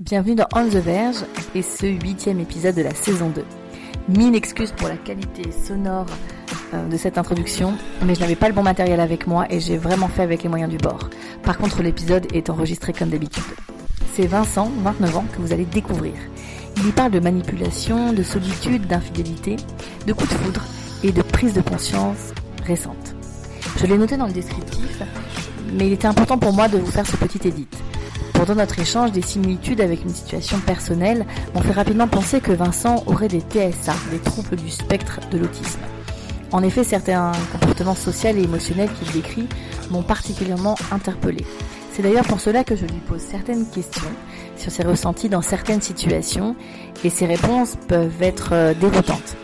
Bienvenue dans On the Verge et ce huitième épisode de la saison 2. Mille excuses pour la qualité sonore euh, de cette introduction, mais je n'avais pas le bon matériel avec moi et j'ai vraiment fait avec les moyens du bord. Par contre, l'épisode est enregistré comme d'habitude. C'est Vincent, 29 ans, que vous allez découvrir. Il y parle de manipulation, de solitude, d'infidélité, de coups de foudre et de prise de conscience récente. Je l'ai noté dans le descriptif, mais il était important pour moi de vous faire ce petit édit. Pendant notre échange, des similitudes avec une situation personnelle m'ont fait rapidement penser que Vincent aurait des TSA, des troubles du spectre de l'autisme. En effet, certains comportements sociaux et émotionnels qu'il décrit m'ont particulièrement interpellé. C'est d'ailleurs pour cela que je lui pose certaines questions sur ses ressentis dans certaines situations et ses réponses peuvent être euh, déroutantes.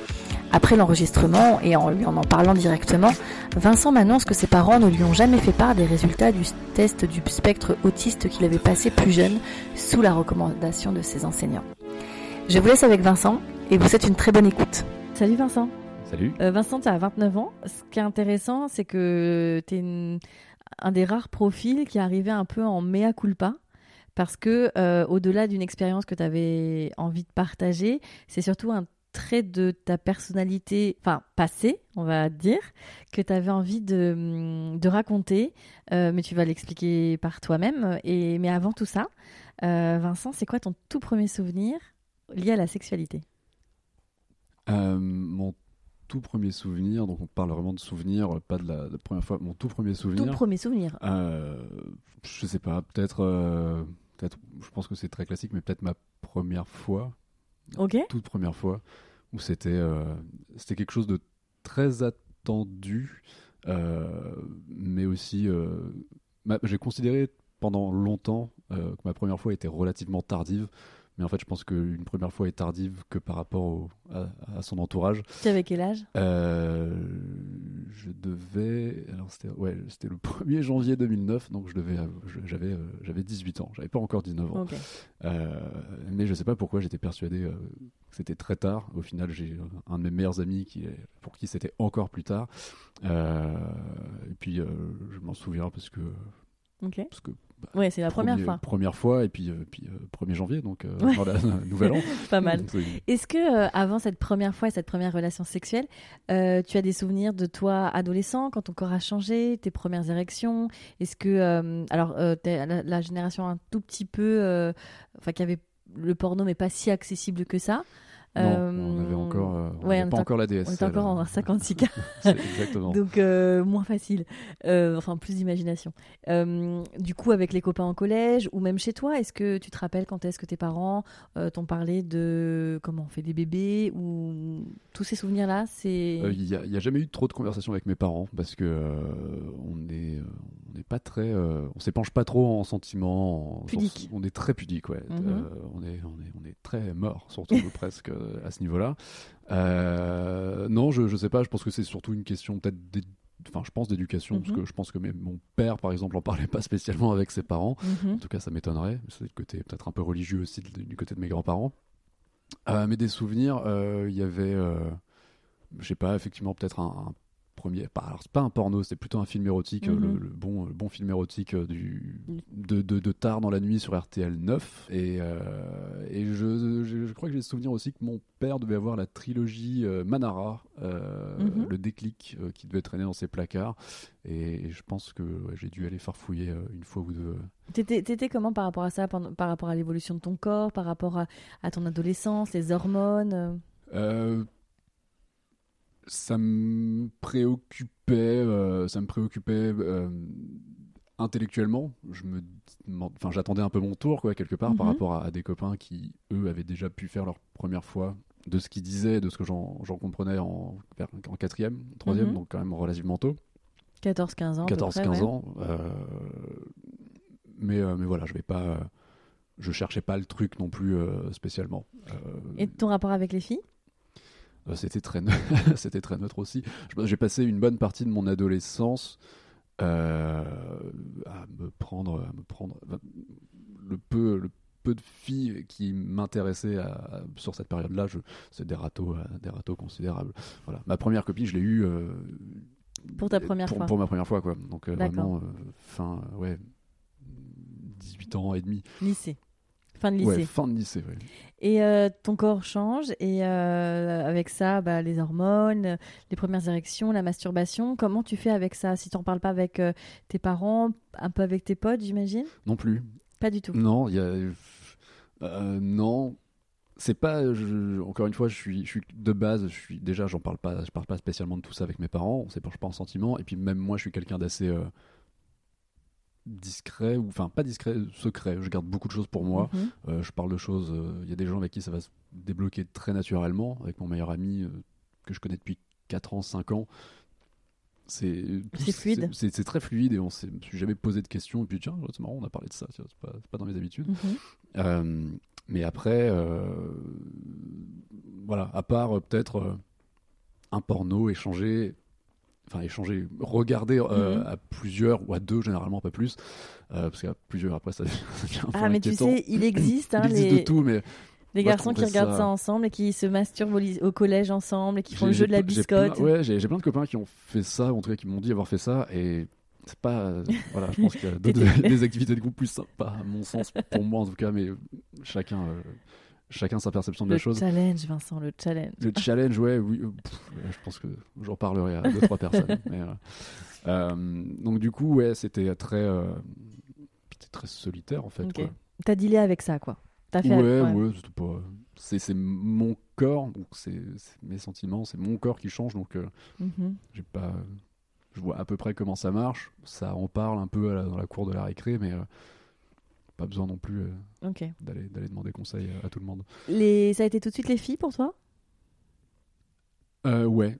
Après l'enregistrement et en lui en, en parlant directement, Vincent m'annonce que ses parents ne lui ont jamais fait part des résultats du test du spectre autiste qu'il avait passé plus jeune sous la recommandation de ses enseignants. Je vous laisse avec Vincent et vous souhaite une très bonne écoute. Salut Vincent. Salut. Euh, Vincent, tu as 29 ans. Ce qui est intéressant, c'est que tu es un des rares profils qui arrivait un peu en mea culpa. Parce que, euh, au-delà d'une expérience que tu avais envie de partager, c'est surtout un trait de ta personnalité, enfin passée, on va dire, que tu avais envie de, de raconter, euh, mais tu vas l'expliquer par toi-même. Et mais avant tout ça, euh, Vincent, c'est quoi ton tout premier souvenir lié à la sexualité? Euh, mon tout premier souvenir, donc on parle vraiment de souvenir, pas de la, la première fois. Mon tout premier souvenir. Tout premier souvenir. je sais pas, peut-être, peut-être. Je pense que c'est très classique, mais peut-être ma première fois, Ok. toute première fois, où c'était, euh, c'était quelque chose de très attendu, euh, mais aussi, euh, j'ai considéré pendant longtemps que ma première fois était relativement tardive. Mais en fait, je pense qu'une première fois est tardive que par rapport au- à, à son entourage. Tu avais quel âge? Euh, je devais. Alors, c'était ouais, c'était le 1er janvier 2009, donc je devais, je- j'avais, euh, j'avais 18 ans. J'avais pas encore 19 ans. Euh, mais je sais pas pourquoi j'étais persuadé euh, que c'était très tard. Au final, j'ai un de mes meilleurs amis qui, pour qui c'était encore plus tard. Euh, et puis, je m'en souviens parce que. Ok. Parce que Ouais, c'est la première premier- fois. Première fois, et puis, euh, puis euh, 1er janvier, donc euh, Ouais. nouvel an. Pas mal. Est-ce que euh, avant cette première fois et cette première relation sexuelle, euh, tu as des souvenirs de toi adolescent quand ton corps a changé, tes premières érections? Est-ce que alors la, la génération un tout petit peu, enfin qui avait le porno mais pas si accessible que ça? Non, Euh, on avait encore, euh, on ouais, avait on pas était- encore la DSL. On est encore en 56K. C'est exactement. Donc euh, moins facile, Euh, enfin plus d'imagination. Euh, du coup, avec les copains en collège ou même chez toi, est-ce que tu te rappelles quand est-ce que tes parents euh, t'ont parlé de comment on fait des bébés ou tous ces souvenirs-là C'est Euh, Il n'y a, jamais eu trop de conversations avec mes parents parce que euh, on est, euh, on n'est pas très, euh, on s'épanche pas trop en sentiments. en- Pudique. on est très pudique, ouais. Mhm. Euh, on est, on est, on est très mort, surtout presque euh, à ce niveau-là. Euh, non, je, je sais pas. Je pense que c'est surtout une question peut-être. Enfin, je pense d'éducation parce Mhm. que je pense que mes- mon père, par exemple, en parlait pas spécialement avec ses parents. Mhm. En tout cas, ça m'étonnerait. C'est le côté peut-être un peu religieux aussi de- du côté de mes grands-parents. Euh, mais des souvenirs, euh, il y avait, euh, je sais pas, effectivement, peut-être un, un premier. Pas, alors, c'est pas un porno, c'est plutôt un film érotique, euh, le, Mhm. le bon, le bon film érotique euh, du, de, de- de tard dans la nuit sur RTL 9. Et, euh, et je, je, je crois que j'ai le souvenir aussi que mon père devait avoir la trilogie euh, Manara, euh, Mhm. le déclic euh, qui devait traîner dans ses placards. Et, je pense que ouais, j'ai dû aller farfouiller euh, une fois ou deux. T'étais, comment par rapport à ça, par rapport à l'évolution de ton corps, par rapport à, à ton adolescence, les hormones euh? Euh, ça me préoccupait, euh, ça me préoccupait euh, intellectuellement. Je me, enfin, j'attendais un peu mon tour, quoi, quelque part, par Mhm. rapport à, à des copains qui, eux, avaient déjà pu faire leur première fois de ce qu'ils disaient, de ce que j'en, comprenais en, quatrième, troisième, Mhm. donc quand même relativement tôt. 14-15 ans. à peu 14-15 près, ouais. ans. euh, mais, mais voilà, je vais pas. je cherchais pas le truc non plus spécialement. Et ton rapport avec les filles? C'était très, c'était très neutre aussi. J'ai passé une bonne partie de mon adolescence à me prendre, à me prendre le peu, le peu de filles qui m'intéressaient sur cette période-là, c'est des râteaux, des râteaux considérables. Voilà. Ma première copine, je l'ai eue pour ta première fois Pour ma première fois, quoi. Donc euh, vraiment, euh, fin, ouais, 18 ans et demi. Lycée. Fin de lycée. Ouais, fin de lycée, ouais. Et euh, ton corps change, et avec ça, bah, les hormones, les premières érections, la masturbation. Comment tu fais avec ça? Si tu n'en parles pas avec tes parents, un peu avec tes potes, j'imagine? Non plus. Pas du tout. Non, il y a. non, c'est pas encore une fois je suis je suis de base je suis déjà j'en parle pas je parle pas spécialement de tout ça avec mes parents on s'épanche pas en sentiments et puis même moi je suis quelqu'un d'assez euh, discret ou enfin pas discret secret. Je garde beaucoup de choses pour moi. Mhm. euh, je parle de choses euh, il y a des gens avec qui ça va se débloquer très naturellement. Avec mon meilleur ami que je connais depuis 4 ans 5 ans. C'est fluide. c'est très fluide et on s'est suis jamais posé de questions. Et puis tiens c'est marrant on a parlé de ça c'est pas, pas dans mes habitudes. Mhm. Mais après, euh, voilà, à part euh, peut-être euh, un porno échangé enfin échanger, regarder mhm. à plusieurs ou à deux généralement pas plus, parce qu'à plusieurs après ça devient un peu Ah mais tu sais, il existe, hein, il existe les... de tout, mais les garçons qui regardent ça... ensemble et qui se masturbent au, collège ensemble et qui font le jeu de la biscotte. ouais, j'ai plein de copains qui ont fait ça, en tout cas qui m'ont dit avoir fait ça et c'est pas euh, voilà je pense qu'il y a des activités de groupe plus sympas à mon sens pour moi en tout cas mais chacun euh, chacun sa perception de la chose le challenge Vincent le challenge le challenge ouais oui euh, je pense que j'en parlerai à deux trois personnes donc du coup ouais c'était très c'était très solitaire en fait okay. t'as dealé avec ça quoi as fait ouais ouais, pas c'est mon corps donc c'est mes sentiments c'est mon corps qui change donc mm-hmm. j'ai pas je vois à peu près comment ça marche. Ça en parle un peu dans la cour de la récré, mais euh, pas besoin non plus euh, d'aller demander conseil à, tout le monde. Les... Ça a été tout de suite les filles pour toi? Euh, Ouais.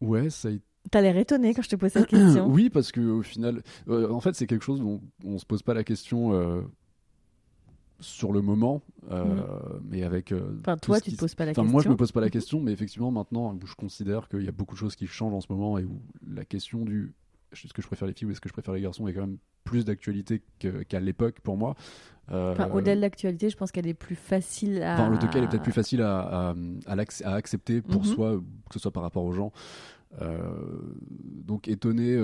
Ouais, ça a été. T'as l'air étonné quand je te pose cette question. oui, parce que au final, en fait, c'est quelque chose dont on se pose pas la question sur le moment, euh, mm. mais avec. Euh, enfin, toi, tu te poses pas la question. Moi, je me pose pas la question, mais effectivement, maintenant, je considère qu'il y a beaucoup de choses qui changent en ce moment et où la question du est-ce que je préfère les filles ou est-ce que je préfère les garçons est quand même plus d'actualité qu'à l'époque pour moi. Euh, au-delà de l'actualité, je pense qu'elle est plus facile à. Enfin, le cas, elle est peut-être plus facile à, à, à, accepter pour mm-hmm. soi, que ce soit par rapport aux gens. donc, étonné.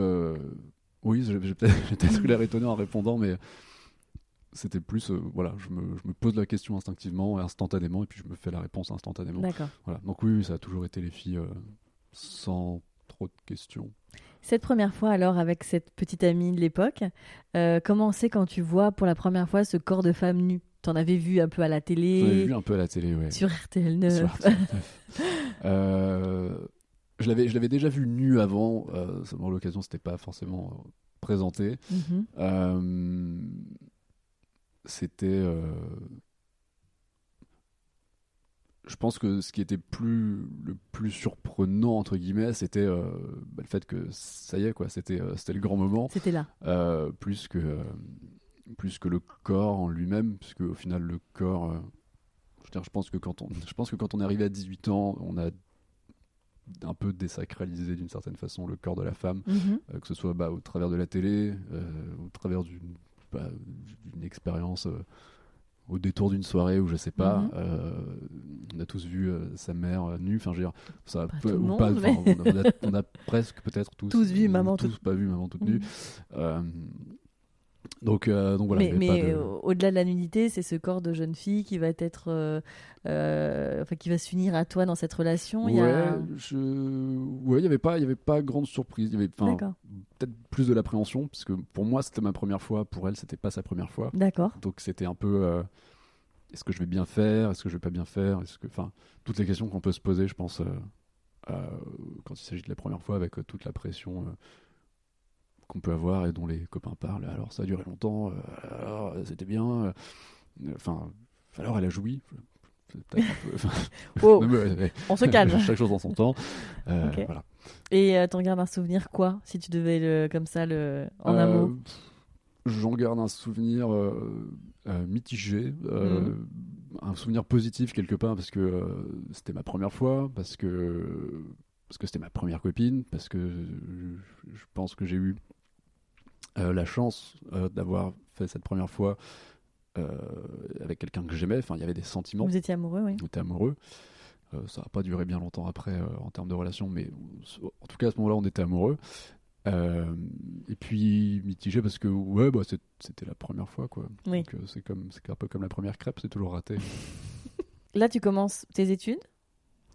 Oui, j'ai peut-être eu l'air étonné en répondant, mais c'était plus, euh, voilà, je me, je me, pose la question instinctivement et instantanément, et puis je me fais la réponse instantanément. D'accord. Voilà. Donc oui, ça a toujours été les filles euh, sans trop de questions. Cette première fois, alors, avec cette petite amie de l'époque, euh, comment c'est quand tu vois pour la première fois ce corps de femme nue? T'en avais vu un peu à la télé? J'en avais vu un peu à la télé, ouais. Sur RTL 9. Sur RTL 9. je l'avais, déjà vu nu avant, seulement l'occasion, c'était pas forcément présenté. Mm c'était. Euh, je pense que ce qui était plus le plus surprenant entre guillemets, c'était euh, bah, le fait que ça y est quoi, c'était euh, c'était le grand moment. C'était là. plus que plus que le corps en lui-même, puisque au final le corps. je, je pense que quand on je pense que quand on est arrivé à 18 ans, on a un peu désacralisé d'une certaine façon le corps de la femme, mm-hmm. que ce soit bah, au travers de la télé, au travers d'une d'une expérience euh, au détour d'une soirée où je sais pas, mhm. euh, on a tous vu euh, sa mère nue, enfin je veux dire, ça pas peut, ou pas, on, a, presque peut-être tous, tous vu maman tous pas vu maman toute nue. Mhm. Donc, euh, donc voilà. Mais, au-delà de la nudité, c'est ce corps de jeune fille qui va être, euh, euh, enfin, qui va s'unir à toi dans cette relation. Ouais, il y a... je... ouais, il y avait pas, il y avait pas grande surprise. Il y avait, peut-être plus de l'appréhension, parce que pour moi c'était ma première fois, pour elle c'était pas sa première fois. D'accord. Donc c'était un peu, est-ce que je vais bien faire, est-ce que je vais pas bien faire, est-ce que, enfin, toutes les questions qu'on peut se poser, je pense, quand il s'agit de la première fois, avec toute la pression qu'on peut avoir et dont les copains parlent. Alors ça a duré longtemps, euh, alors c'était bien. Euh, enfin, alors elle a joui. On se calme. Chaque chose en son temps. Euh, voilà. Et t'en gardes un souvenir quoi Si tu devais le, comme ça le en amont j'en garde un souvenir euh, euh, mitigé, euh, Mhm. un souvenir positif quelque part parce que euh, c'était ma première fois, parce que parce que c'était ma première copine, parce que je, je pense que j'ai eu euh, la chance euh, d'avoir fait cette première fois euh, avec quelqu'un que j'aimais. Enfin, il y avait des sentiments. Vous étiez amoureux, oui. On était amoureux. Euh, ça n'a pas duré bien longtemps après euh, en termes de relation, mais en tout cas à ce moment-là, on était amoureux. Euh, et puis mitigé parce que ouais, bah, c'était la première fois quoi. Oui. Donc euh, c'est comme c'est un peu comme la première crêpe, c'est toujours raté. Là, tu commences tes études?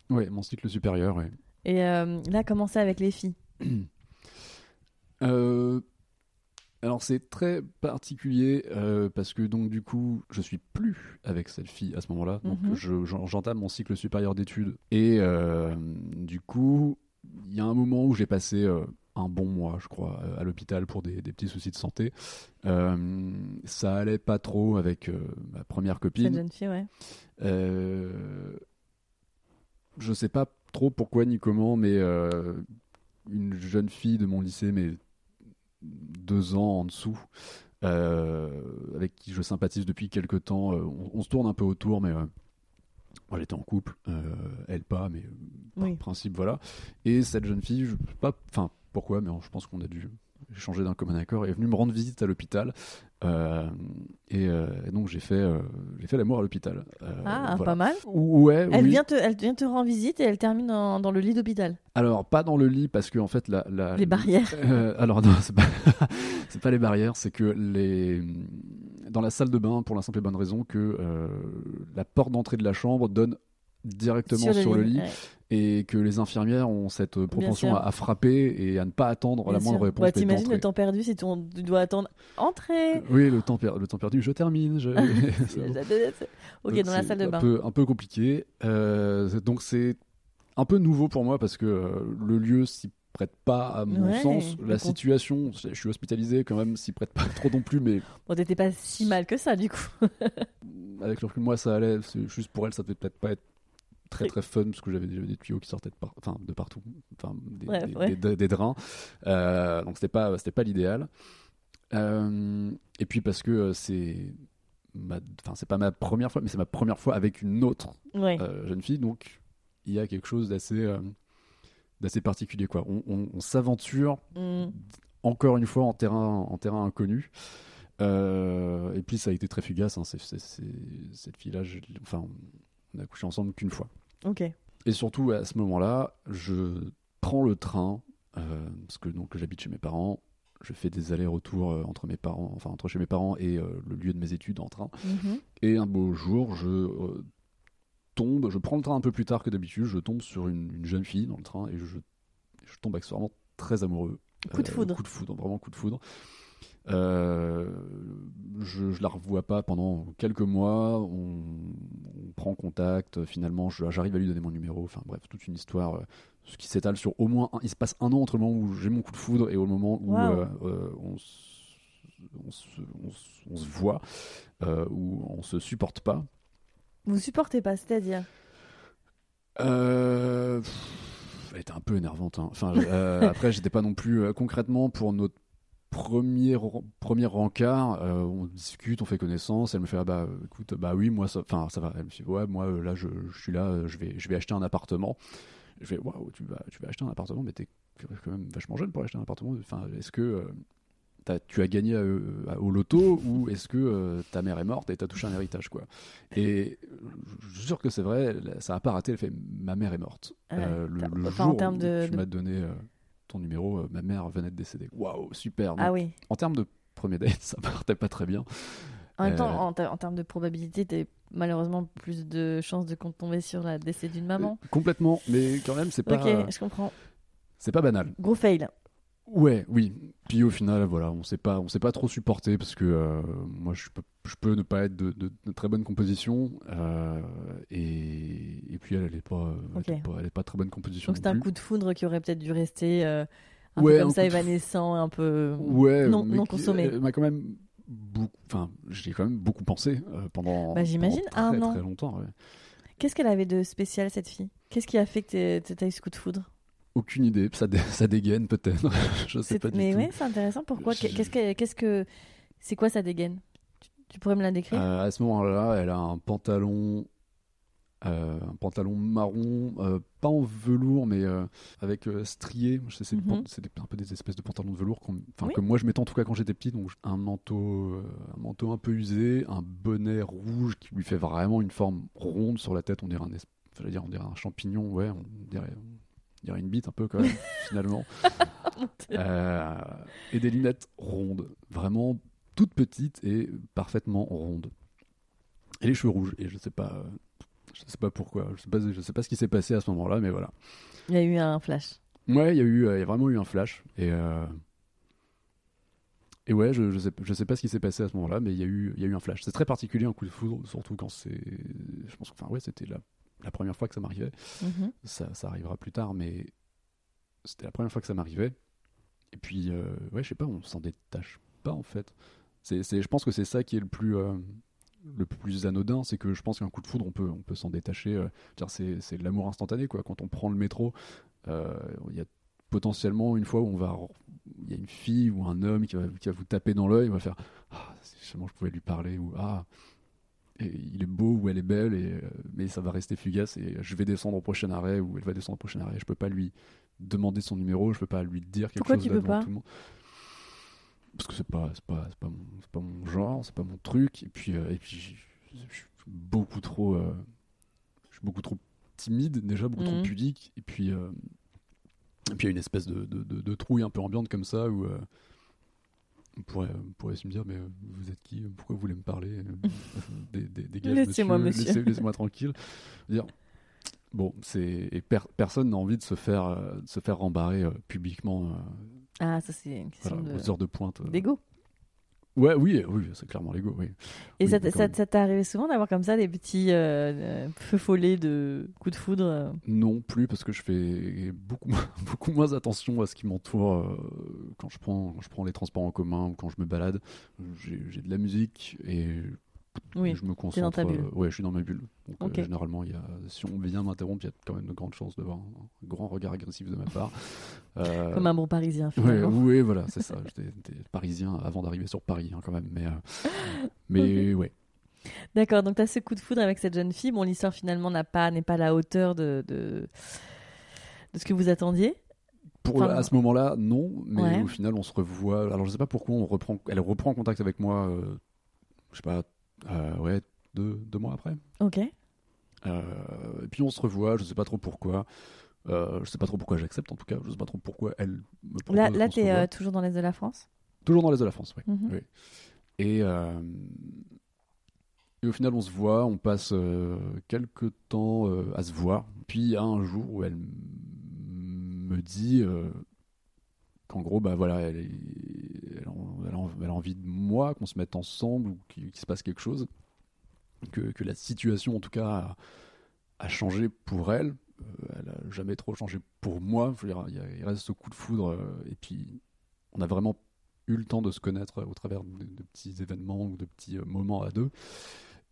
ouais, mon cycle supérieur. Ouais. Et euh, là, comment c'est avec les filles? Euh, alors c'est très particulier euh, parce que donc du coup je suis plus avec cette fille à ce moment-là donc Mhm. je- j'en- j'entame mon cycle supérieur d'études et euh, du coup il y a un moment où j'ai passé euh, un bon mois je crois à l'hôpital pour des, des petits soucis de santé ça allait pas trop avec ma première Cette copine jeune fille, ouais. je sais pas trop pourquoi ni comment, mais une jeune fille de mon lycée, mais deux ans en dessous, euh, avec qui je sympathise depuis quelques temps, euh, on, on se tourne un peu autour, mais euh, moi j'étais en couple, euh, elle pas, mais par Oui. principe voilà. Et cette jeune fille, je sais pas, enfin pourquoi, mais je pense qu'on a dû échanger d'un commun accord, est venue me rendre visite à l'hôpital. Euh, et, euh, et donc j'ai fait, euh, j'ai fait l'amour à l'hôpital. Ah, voilà. pas mal. Ouais, Elle, oui. vient te, elle vient te rendre visite et elle termine dans, dans le lit d'hôpital. Alors pas dans le lit parce que en fait la, la- Les barrières. Alors non, c'est pas c'est pas les barrières, c'est que les dans la salle de bain pour la simple et bonne raison que la porte d'entrée de la chambre donne directement sur, le lit ouais. Et que les infirmières ont cette euh, propension à, à frapper et à ne pas attendre la moindre sûr. réponse. Dès T'imagines le temps perdu si tu, tu dois attendre. Entrez Oui, le temps, per- le temps perdu, je termine. je-. Ok, Donc dans la salle de un bain. peu, un peu compliqué. Euh, donc c'est un peu nouveau pour moi parce que euh, le lieu s'y prête pas à mon Ouais, sens. La situation, je suis hospitalisé quand même, s'y prête pas trop non plus, mais Bon, t'étais pas si mal que ça, du coup. avec le recul, moi ça allait. Juste pour elle, ça devait peut-être pas être très très fun parce que j'avais j'avais des tuyaux qui sortaient de, par- enfin, de partout, enfin, des, Bref, des- ouais. des- des drains. Euh, donc c'était pas c'était pas l'idéal. Euh, et puis parce que euh, c'est enfin c'est pas ma première fois, mais c'est ma première fois avec une autre Ouais. euh, jeune fille, donc il y a quelque chose d'assez d'assez particulier quoi. On, on- on s'aventure Mm. encore une fois en terrain en terrain inconnu. Et puis ça a été très fugace. hein, c'est- cette fille-là, enfin, on a couché ensemble qu'une fois. Ok. Et surtout à ce moment-là, je prends le train euh, parce que donc j'habite chez mes parents. Je fais des allers-retours euh, entre mes parents, enfin entre chez mes parents et euh, le lieu de mes études en train. Mhm. Et un beau jour, je tombe, je prends le train un peu plus tard que d'habitude, je tombe sur une, une jeune fille dans le train et je, je tombe accessoirement très amoureux. Coup de foudre. coup de foudre, vraiment coup de foudre. Euh, je, je la revois pas pendant quelques mois, on, on prend contact, finalement j'arrive à lui donner mon numéro, enfin bref, toute une histoire euh, ce qui s'étale sur au moins un, il se passe un an entre le moment où j'ai mon coup de foudre et au moment où euh, on, se, on se- on se voit, où on se supporte pas. Vous supportez pas, c'est-à-dire? Elle était un peu énervante. hein. Enfin, après, j'étais pas non plus concrètement pour notre premier premier rencard. euh, on discute, on fait connaissance. Elle me fait ah bah écoute bah oui moi ça, enfin ça va. Elle me dit ouais moi euh, là je, je suis là, euh, je vais je vais acheter un appartement. Je vais waouh tu vas tu vas acheter un appartement mais t'es quand même vachement jeune pour acheter un appartement. Enfin est-ce que euh, tu as gagné à- à- au loto ou est-ce que euh, ta mère est morte et t'as touché un héritage quoi Et je suis sûr que c'est vrai, ça a pas raté. Elle fait ma mère est morte. Ah le, le Enfin, en jour termes où de- tu de- m'as donné ton numéro, euh, ma mère venait de décéder. Waouh super. Ah oui. En termes de premier date, ça partait pas très bien. En même Euh, temps, en, ter- en termes de probabilité, t'as malheureusement plus de chances de tomber sur la décès d'une maman. Euh, complètement, mais quand même c'est pas ok, je comprends. c'est pas banal. Gros fail. Ouais, oui. Puis au final, voilà, on s'est pas, on s'est pas trop supporté parce que euh, moi, je peux, je peux ne pas être de, de- de très bonne composition euh, et, et puis elle, elle est pas, elle Ok. est pas, elle est pas très bonne composition. Donc c'est un plus. coup de foudre qui aurait peut-être dû rester euh, un Ouais, peu comme un ça, de- évanescent, un peu Ouais, non, mais non qui- consommé. Elle m'a quand même beaucoup, enfin, j'y ai quand même beaucoup pensé pendant. Bah, j'imagine, pendant un très, an. très longtemps. ouais. Qu'est-ce qu'elle avait de spécial, cette fille? Qu'est-ce qui a fait que t'aies- t'aies eu ce coup de foudre? Aucune idée, ça, dé- ça dégaine peut-être. je sais pas du Mais tout. ouais, c'est intéressant. Pourquoi? Je- Qu'est-ce que, qu'est-ce que, C'est quoi sa dégaine? Tu, tu pourrais me la décrire? Euh, à ce moment-là, elle a un pantalon, euh, un pantalon marron, euh, pas en velours, mais avec strié. C'est des- un peu des espèces de pantalons de velours Oui. que moi je mettais en tout cas quand j'étais petit. Donc un manteau, un manteau un peu usé, un bonnet rouge qui lui fait vraiment une forme ronde sur la tête. On dirait un, dire, on dirait un champignon, ouais, on dirait, on dirait une bite un peu quand même finalement. Euh, et des lunettes rondes, vraiment toutes petites et parfaitement rondes. Et les cheveux rouges. Et je sais pas, je sais pas pourquoi. Je sais pas, je sais pas ce qui s'est passé à ce moment-là, mais voilà. Il y a eu un flash. Ouais, il y a eu, euh, il y a vraiment eu un flash. Et euh, et ouais, je, je sais, je sais pas ce qui s'est passé à ce moment-là, mais il y a eu, il y a eu un flash. C'est très particulier un coup de foudre, surtout quand c'est, je pense, que- enfin ouais, c'était la, la première fois que ça m'arrivait. Mhm. ça, ça arrivera plus tard, mais c'était la première fois que ça m'arrivait. Et puis, euh, ouais, je sais pas, on s'en détache pas en fait. C'est, c'est- je pense que c'est ça qui est le plus, euh, le plus anodin, c'est que je pense qu'un coup de foudre, on peut, on peut s'en détacher. euh, c'est, c'est de l'amour instantané, quoi. Quand on prend le métro, euh, il y a potentiellement une fois où on va, il y a une fille ou un homme qui va, qui va vous taper dans l'œil, on va faire, ah, si seulement je pouvais lui parler ou ah. Et il est beau ou elle est belle, et, euh, mais ça va rester fugace et je vais descendre au prochain arrêt ou elle va descendre au prochain arrêt. Je peux pas lui demander son numéro, je peux pas lui dire quelque Pourquoi chose tu peux pas tout le monde. Parce que c'est pas, c'est pas, c'est pas, mon, c'est pas mon genre, c'est pas mon truc. Et puis, euh, et puis je suis beaucoup trop, euh, je suis beaucoup trop timide déjà, beaucoup trop Mhm. pudique. Et puis, euh, et puis il y a une espèce de, de, de- de trouille un peu ambiante comme ça où on pourrait, on pourrait se me dire mais vous êtes qui? Pourquoi vous voulez me parler? Euh, dé- dégage, Laissez-moi, monsieur. Laissez- Laissez-moi tranquille. Dire bon, c'est et per- personne n'a envie de se faire euh, de se faire rembarrer euh, publiquement euh, Ah, ça c'est une question voilà, de- aux heures de pointe. d'ego. Ouais, oui, oui, c'est clairement l'ego, oui. Et Oui, ça, ça, t'est arrivé souvent d'avoir comme ça des petits euh, euh, feux follets de coups de foudre euh? Non plus parce que je fais beaucoup moins- beaucoup moins attention à ce qui m'entoure quand je prends quand je prends les transports en commun ou quand je me balade. J'ai de la musique et Oui, je me concentre. dans ta bulle. euh, ouais, je suis dans ma bulle. Donc euh, Ok. généralement, il y a si on vient m'interrompre, il y a quand même de grandes chances d'avoir un, un grand regard agressif de ma part. Euh, comme un bon parisien Ouais, oui, voilà, c'est ça. J'étais parisien avant d'arriver sur Paris, hein, quand même. Mais, euh, mais ouais. D'accord, donc tu as ce coup de foudre avec cette jeune fille. Bon, l'histoire finalement n'a pas, n'est pas à la hauteur de, de, de ce que vous attendiez. Pour Enfin, à ce moment-là, non. Mais Ouais. au final, on se revoit. Alors, je sais pas pourquoi on reprend. Elle reprend contact avec moi. euh, je sais pas. Euh, ouais, deux, deux mois après. Ok. Euh, et puis on se revoit. Je sais pas trop pourquoi. Euh, je sais pas trop pourquoi j'accepte en tout cas. Je sais pas trop pourquoi elle me propose Là, là tu es toujours dans l'Est de la France? Toujours dans l'Est de la France, oui. Mhm. Oui. Et, euh, et au final, on se voit, on passe euh, quelques temps euh, à se voir. Puis il y a un jour où elle me dit qu'en gros, bah voilà, elle, est- elle, a- elle elle envie de moi, qu'on se mette ensemble ou qu'il se passe quelque chose. Que, que la situation, en tout cas, a, a changé pour elle. Euh, elle a jamais trop changé pour moi. Je veux dire, il, reste ce coup de foudre. euh, et puis, on a vraiment eu le temps de se connaître au travers de, de petits événements ou de petits euh, moments à deux.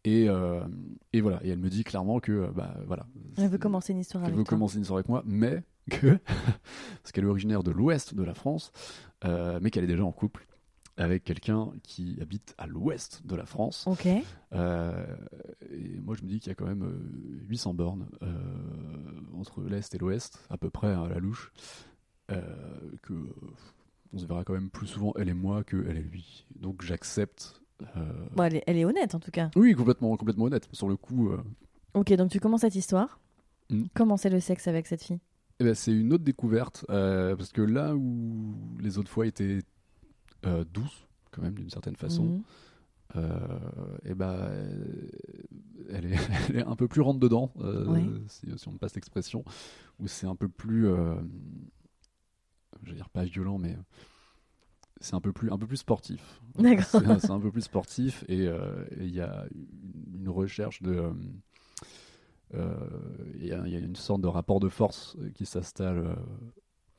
Et, euh, et voilà, et elle me dit clairement que euh, bah voilà, Elle veut commencer une histoire avec veut toi. commencer une soirée avec moi, mais que parce qu'elle est originaire de l'ouest de la France, euh, mais qu'elle est déjà en couple avec quelqu'un qui habite à l'ouest de la France. Ok. Euh, et moi, je me dis qu'il y a quand même euh, 800 bornes euh, entre l'Est et l'Ouest, à peu près hein, à la louche. Euh, que euh, on se verra quand même plus souvent, elle et moi, que elle et lui. Donc j'accepte. euh, Bon, elle est, elle est honnête en tout cas. Oui, complètement, complètement honnête. Sur le coup, euh, Ok, donc tu commences cette histoire. Mm. Comment c'est le sexe avec cette fille? Eh ben, c'est une autre découverte. euh, parce que là où les autres fois étaient euh, douces, quand même, d'une certaine façon, Mhm. euh, et ben, elle, est, elle est un peu plus rentre dedans, euh, Ouais. si, si on me passe l'expression, où c'est un peu plus, euh, je veux dire pas violent, mais c'est un peu plus, un peu plus sportif. D'accord. C'est un peu plus sportif et euh, il y a une, recherche de, euh, euh, il y, a- il y a une sorte de rapport de force qui s'installe euh,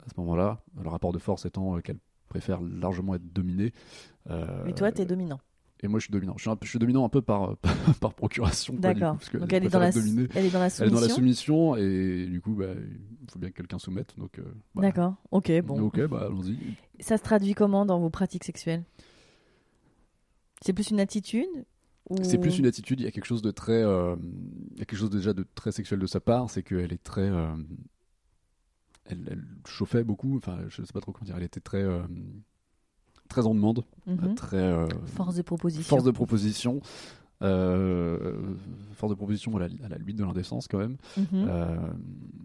à ce moment-là. Le rapport de force étant euh, qu'elle préfère largement être dominée. Euh, Et toi, t'es dominant. et moi, je suis dominant. Je suis, un peu- je suis dominant un peu par, par procuration. D'accord. Donc elle est, dans la, elle est dans la Elle est dans la soumission. soumission et du coup, bah, il faut bien que quelqu'un soumette. Donc, euh. D'accord. Ok, bon. Ok, bah allons-y. Ça se traduit comment dans vos pratiques sexuelles? C'est plus une attitude ou- C'est plus une attitude. Il y a quelque chose de très, euh, il y a quelque chose déjà de très sexuel de sa part, c'est qu'elle est très, euh, elle, elle chauffait beaucoup. Enfin, je sais pas trop comment dire. Elle était très, euh, très en demande, Mhm. très euh, Force de proposition. force de proposition. Euh, force de proposition à la, à la limite de l'indécence quand même. Mhm. Euh,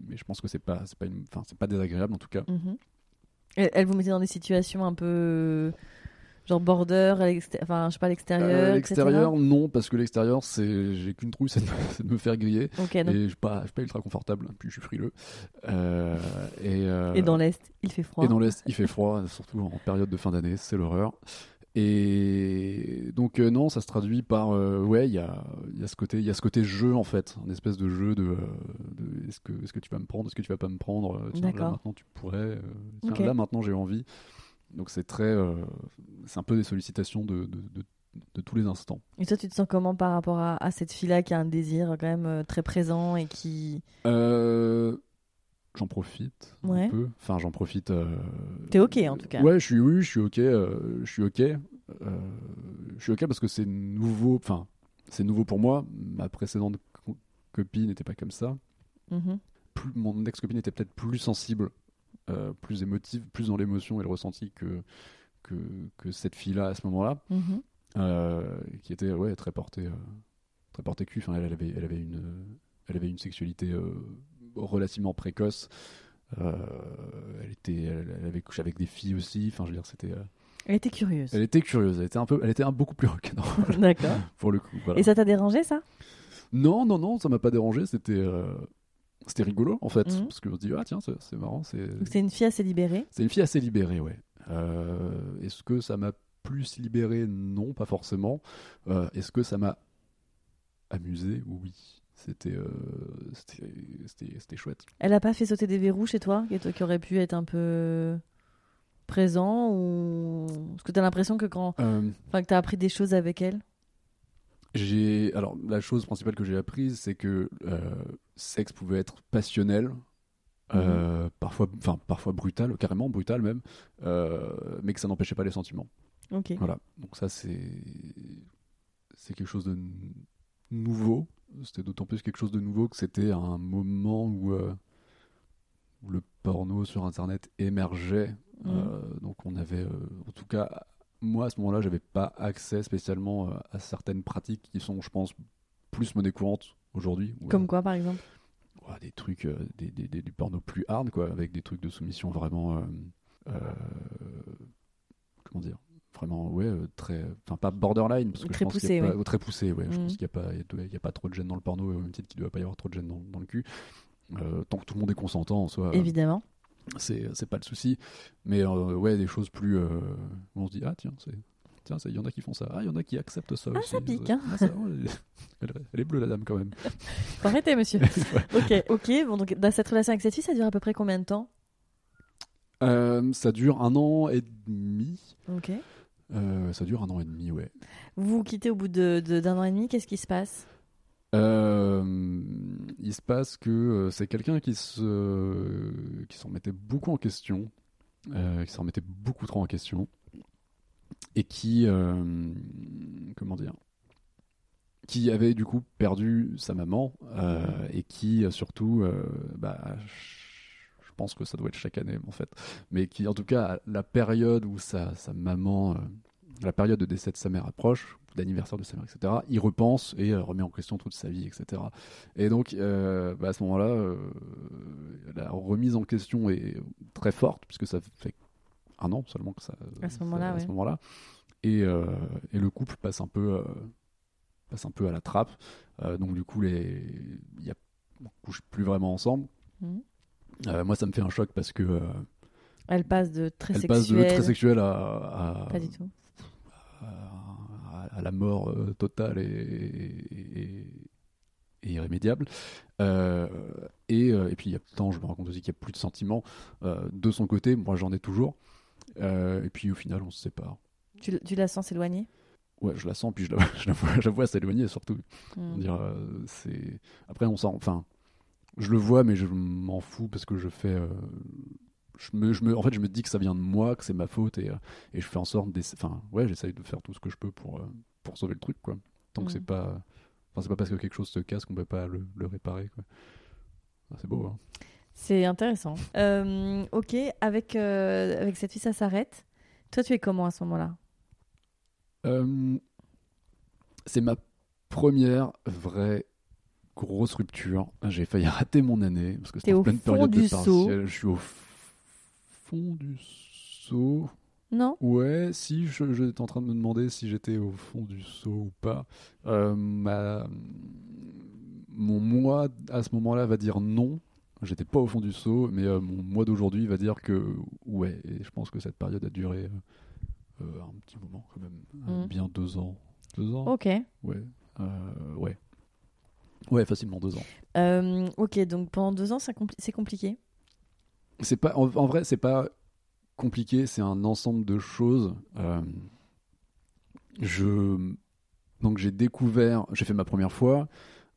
mais je pense que c'est pas, c'est pas, une, enfin, c'est pas désagréable en tout cas. Mhm. Elle, elle vous mettait dans des situations un peu genre border, enfin je sais pas l'extérieur. Euh, l'extérieur, non, parce que l'extérieur, c'est, j'ai qu'une trouille, c'est de, me- c'est de me faire griller. Et je suis pas, je suis pas ultra confortable, puis je suis frileux. Euh, et, euh, et dans l'est, il fait froid. et dans l'Est, il fait froid, surtout en période de fin d'année, c'est l'horreur. Et donc euh, non, ça se traduit par ouais, il y a, y a ce côté, il y a ce côté jeu en fait, une espèce de jeu de, de est-ce que est-ce que tu vas me prendre, est-ce que tu vas pas me prendre, tiens, là maintenant tu pourrais, tiens, Ok. là maintenant j'ai envie. Donc c'est très, euh, c'est un peu des sollicitations de, de, de, de tous les instants. Et toi, tu te sens comment par rapport à, à cette fille-là qui a un désir quand même euh, très présent et qui. Euh, j'en profite Ouais. un peu. Enfin, j'en profite. euh, T'es ok, en tout cas. Ouais, je suis oui, je suis ok. euh, je suis ok. euh, je suis ok parce que c'est nouveau. Enfin, c'est nouveau pour moi. Ma précédente co- copine n'était pas comme ça. Mhm. Plus, mon ex-copine était peut-être plus sensible, euh, plus émotive, plus dans l'émotion et le ressenti que que, que cette fille-là à ce moment-là, Mhm. euh, qui était ouais très portée, euh, très portée cul. Enfin, elle, elle avait, elle avait une, elle avait une sexualité relativement précoce. Elle était, elle, elle avait couché avec des filles aussi. Enfin, je veux dire, c'était, Elle était curieuse. elle était curieuse. Elle était un peu, elle était un beaucoup plus rock'n'roll D'accord. pour le coup. voilà. Et ça t'a dérangé ça? Non, non, non, ça m'a pas dérangé. C'était, euh, c'était rigolo en fait, Mhm. parce que se dit ah tiens, c'est, marrant. C'est, une fille assez libérée. c'est une fille assez libérée, ouais. Euh, est-ce que ça m'a plus libéré? Non, pas forcément. Euh, est-ce que ça m'a amusé? Oui. C'était, euh, c'était, chouette. Elle a pas fait sauter des verrous chez toi, qui, qui aurait pu être un peu présent ou est-ce que t'as l'impression que quand, Euh, enfin que t'as appris des choses avec elle? J'ai, alors la chose principale que j'ai apprise, c'est que euh, sexe pouvait être passionnel. euh, parfois, enfin parfois brutal, carrément brutal même, euh, mais que ça n'empêchait pas les sentiments. Ok. Voilà, donc ça c'est c'est quelque chose de nouveau. C'était d'autant plus quelque chose de nouveau que c'était un moment où, euh, où le porno sur Internet émergeait. Mhm. Donc on avait, en tout cas, moi à ce moment-là, j'avais pas accès spécialement euh, à certaines pratiques qui sont, je pense, plus monnaie courante aujourd'hui. Comme quoi par exemple? Ouais, des trucs, euh, des, des- des- du porno plus hard, quoi, avec des trucs de soumission vraiment. euh, euh, comment dire? Vraiment, ouais, très. Enfin, pas borderline, parce que Très je pense qu'il y a poussé, pas- ouais. Très poussé, ouais. Je pense qu'il n'y a, a- a pas trop de gêne dans le porno, au même titre qu'il ne doit pas y avoir trop de gêne dans, dans le cul. Tant que tout le monde est consentant en soi, Évidemment. C'est c'est pas le souci. Mais euh, ouais, des choses plus. euh, où on se dit, ah tiens, c'est. Tiens, il y en a qui font ça. Ah, il y en a qui acceptent ça Ah, aussi. ça pique, hein. Ah, ça, elle, elle est bleue, la dame, quand même. Faut arrêter monsieur. ok, ok. Bon donc dans cette relation avec cette fille, ça dure à peu près combien de temps? Euh, ça dure un an et demi. Ok. Ça dure un an et demi, ouais. Vous vous quittez au bout de de- d'un an et demi. Qu'est-ce qui se passe? Euh, il se passe que euh, c'est quelqu'un qui se qui s'en mettait beaucoup en question, euh, qui s'en mettait beaucoup trop en question, et qui comment dire, qui avait du coup perdu sa maman et qui surtout, bah, je pense que ça doit être chaque année en fait, mais qui en tout cas la période où sa, sa maman, la période de décès de sa mère approche, d'anniversaire de sa mère, etc., il repense et euh, remet en question toute sa vie, etc. Et donc euh, bah, à ce moment-là, euh, la remise en question est très forte puisque ça fait un an seulement que ça. À ce moment-là, à ce ouais. moment-là. Et, euh, et le couple passe un peu, passe un peu à la trappe. Donc du coup, les, il y a, on couche plus vraiment ensemble. Euh, moi, ça me fait un choc parce que Elle passe de très elle sexuelle. passe de très sexuelle à, à, Pas du tout. À, à la mort euh, totale et, et- et- et irrémédiable. Euh, et, euh, et puis, il y a le temps, je me rends compte aussi qu'il n'y a plus de sentiments euh, de son côté. Moi, j'en ai toujours. Euh, et puis, au final, on se sépare. Tu, tu la sens s'éloigner? Ouais, je la sens, puis je la, je la vois, je la vois s'éloigner surtout. Mhm. Dire, c'est... Après, on s'en... Enfin, je le vois, mais je m'en fous parce que je fais... je me, je me, en fait, je me dis que ça vient de moi, que c'est ma faute, et, euh, et je fais en sorte, enfin, ouais, j'essaye de faire tout ce que je peux pour, euh, pour sauver le truc, quoi. Tant que c'est pas, enfin, c'est pas parce que quelque chose se casse qu'on peut pas le, le réparer, quoi. Ah, c'est beau, hein. C'est intéressant. Euh, ok, avec, euh, avec cette fille, ça s'arrête. Toi, tu es comment à ce moment-là? Euh, c'est ma première vraie grosse rupture. J'ai failli rater mon année parce que c'était en pleine période de partiel. Je suis au fond du seau? Non Ouais, si je- j'étais en train de me demander si j'étais au fond du seau ou pas. Euh, ma- Mon moi à ce moment-là va dire non. J'étais pas au fond du seau, mais euh, mon moi d'aujourd'hui va dire que ouais. Et je pense que cette période a duré euh, un petit moment quand même, Euh, Mhm. bien deux ans. Deux ans? Ok. Ouais. Ouais. Ouais, facilement deux ans. Ok, donc pendant deux ans, compli- c'est compliqué. C'est pas, en, en vrai, c'est pas compliqué, c'est un ensemble de choses. Euh, je, donc j'ai découvert, j'ai fait ma première fois.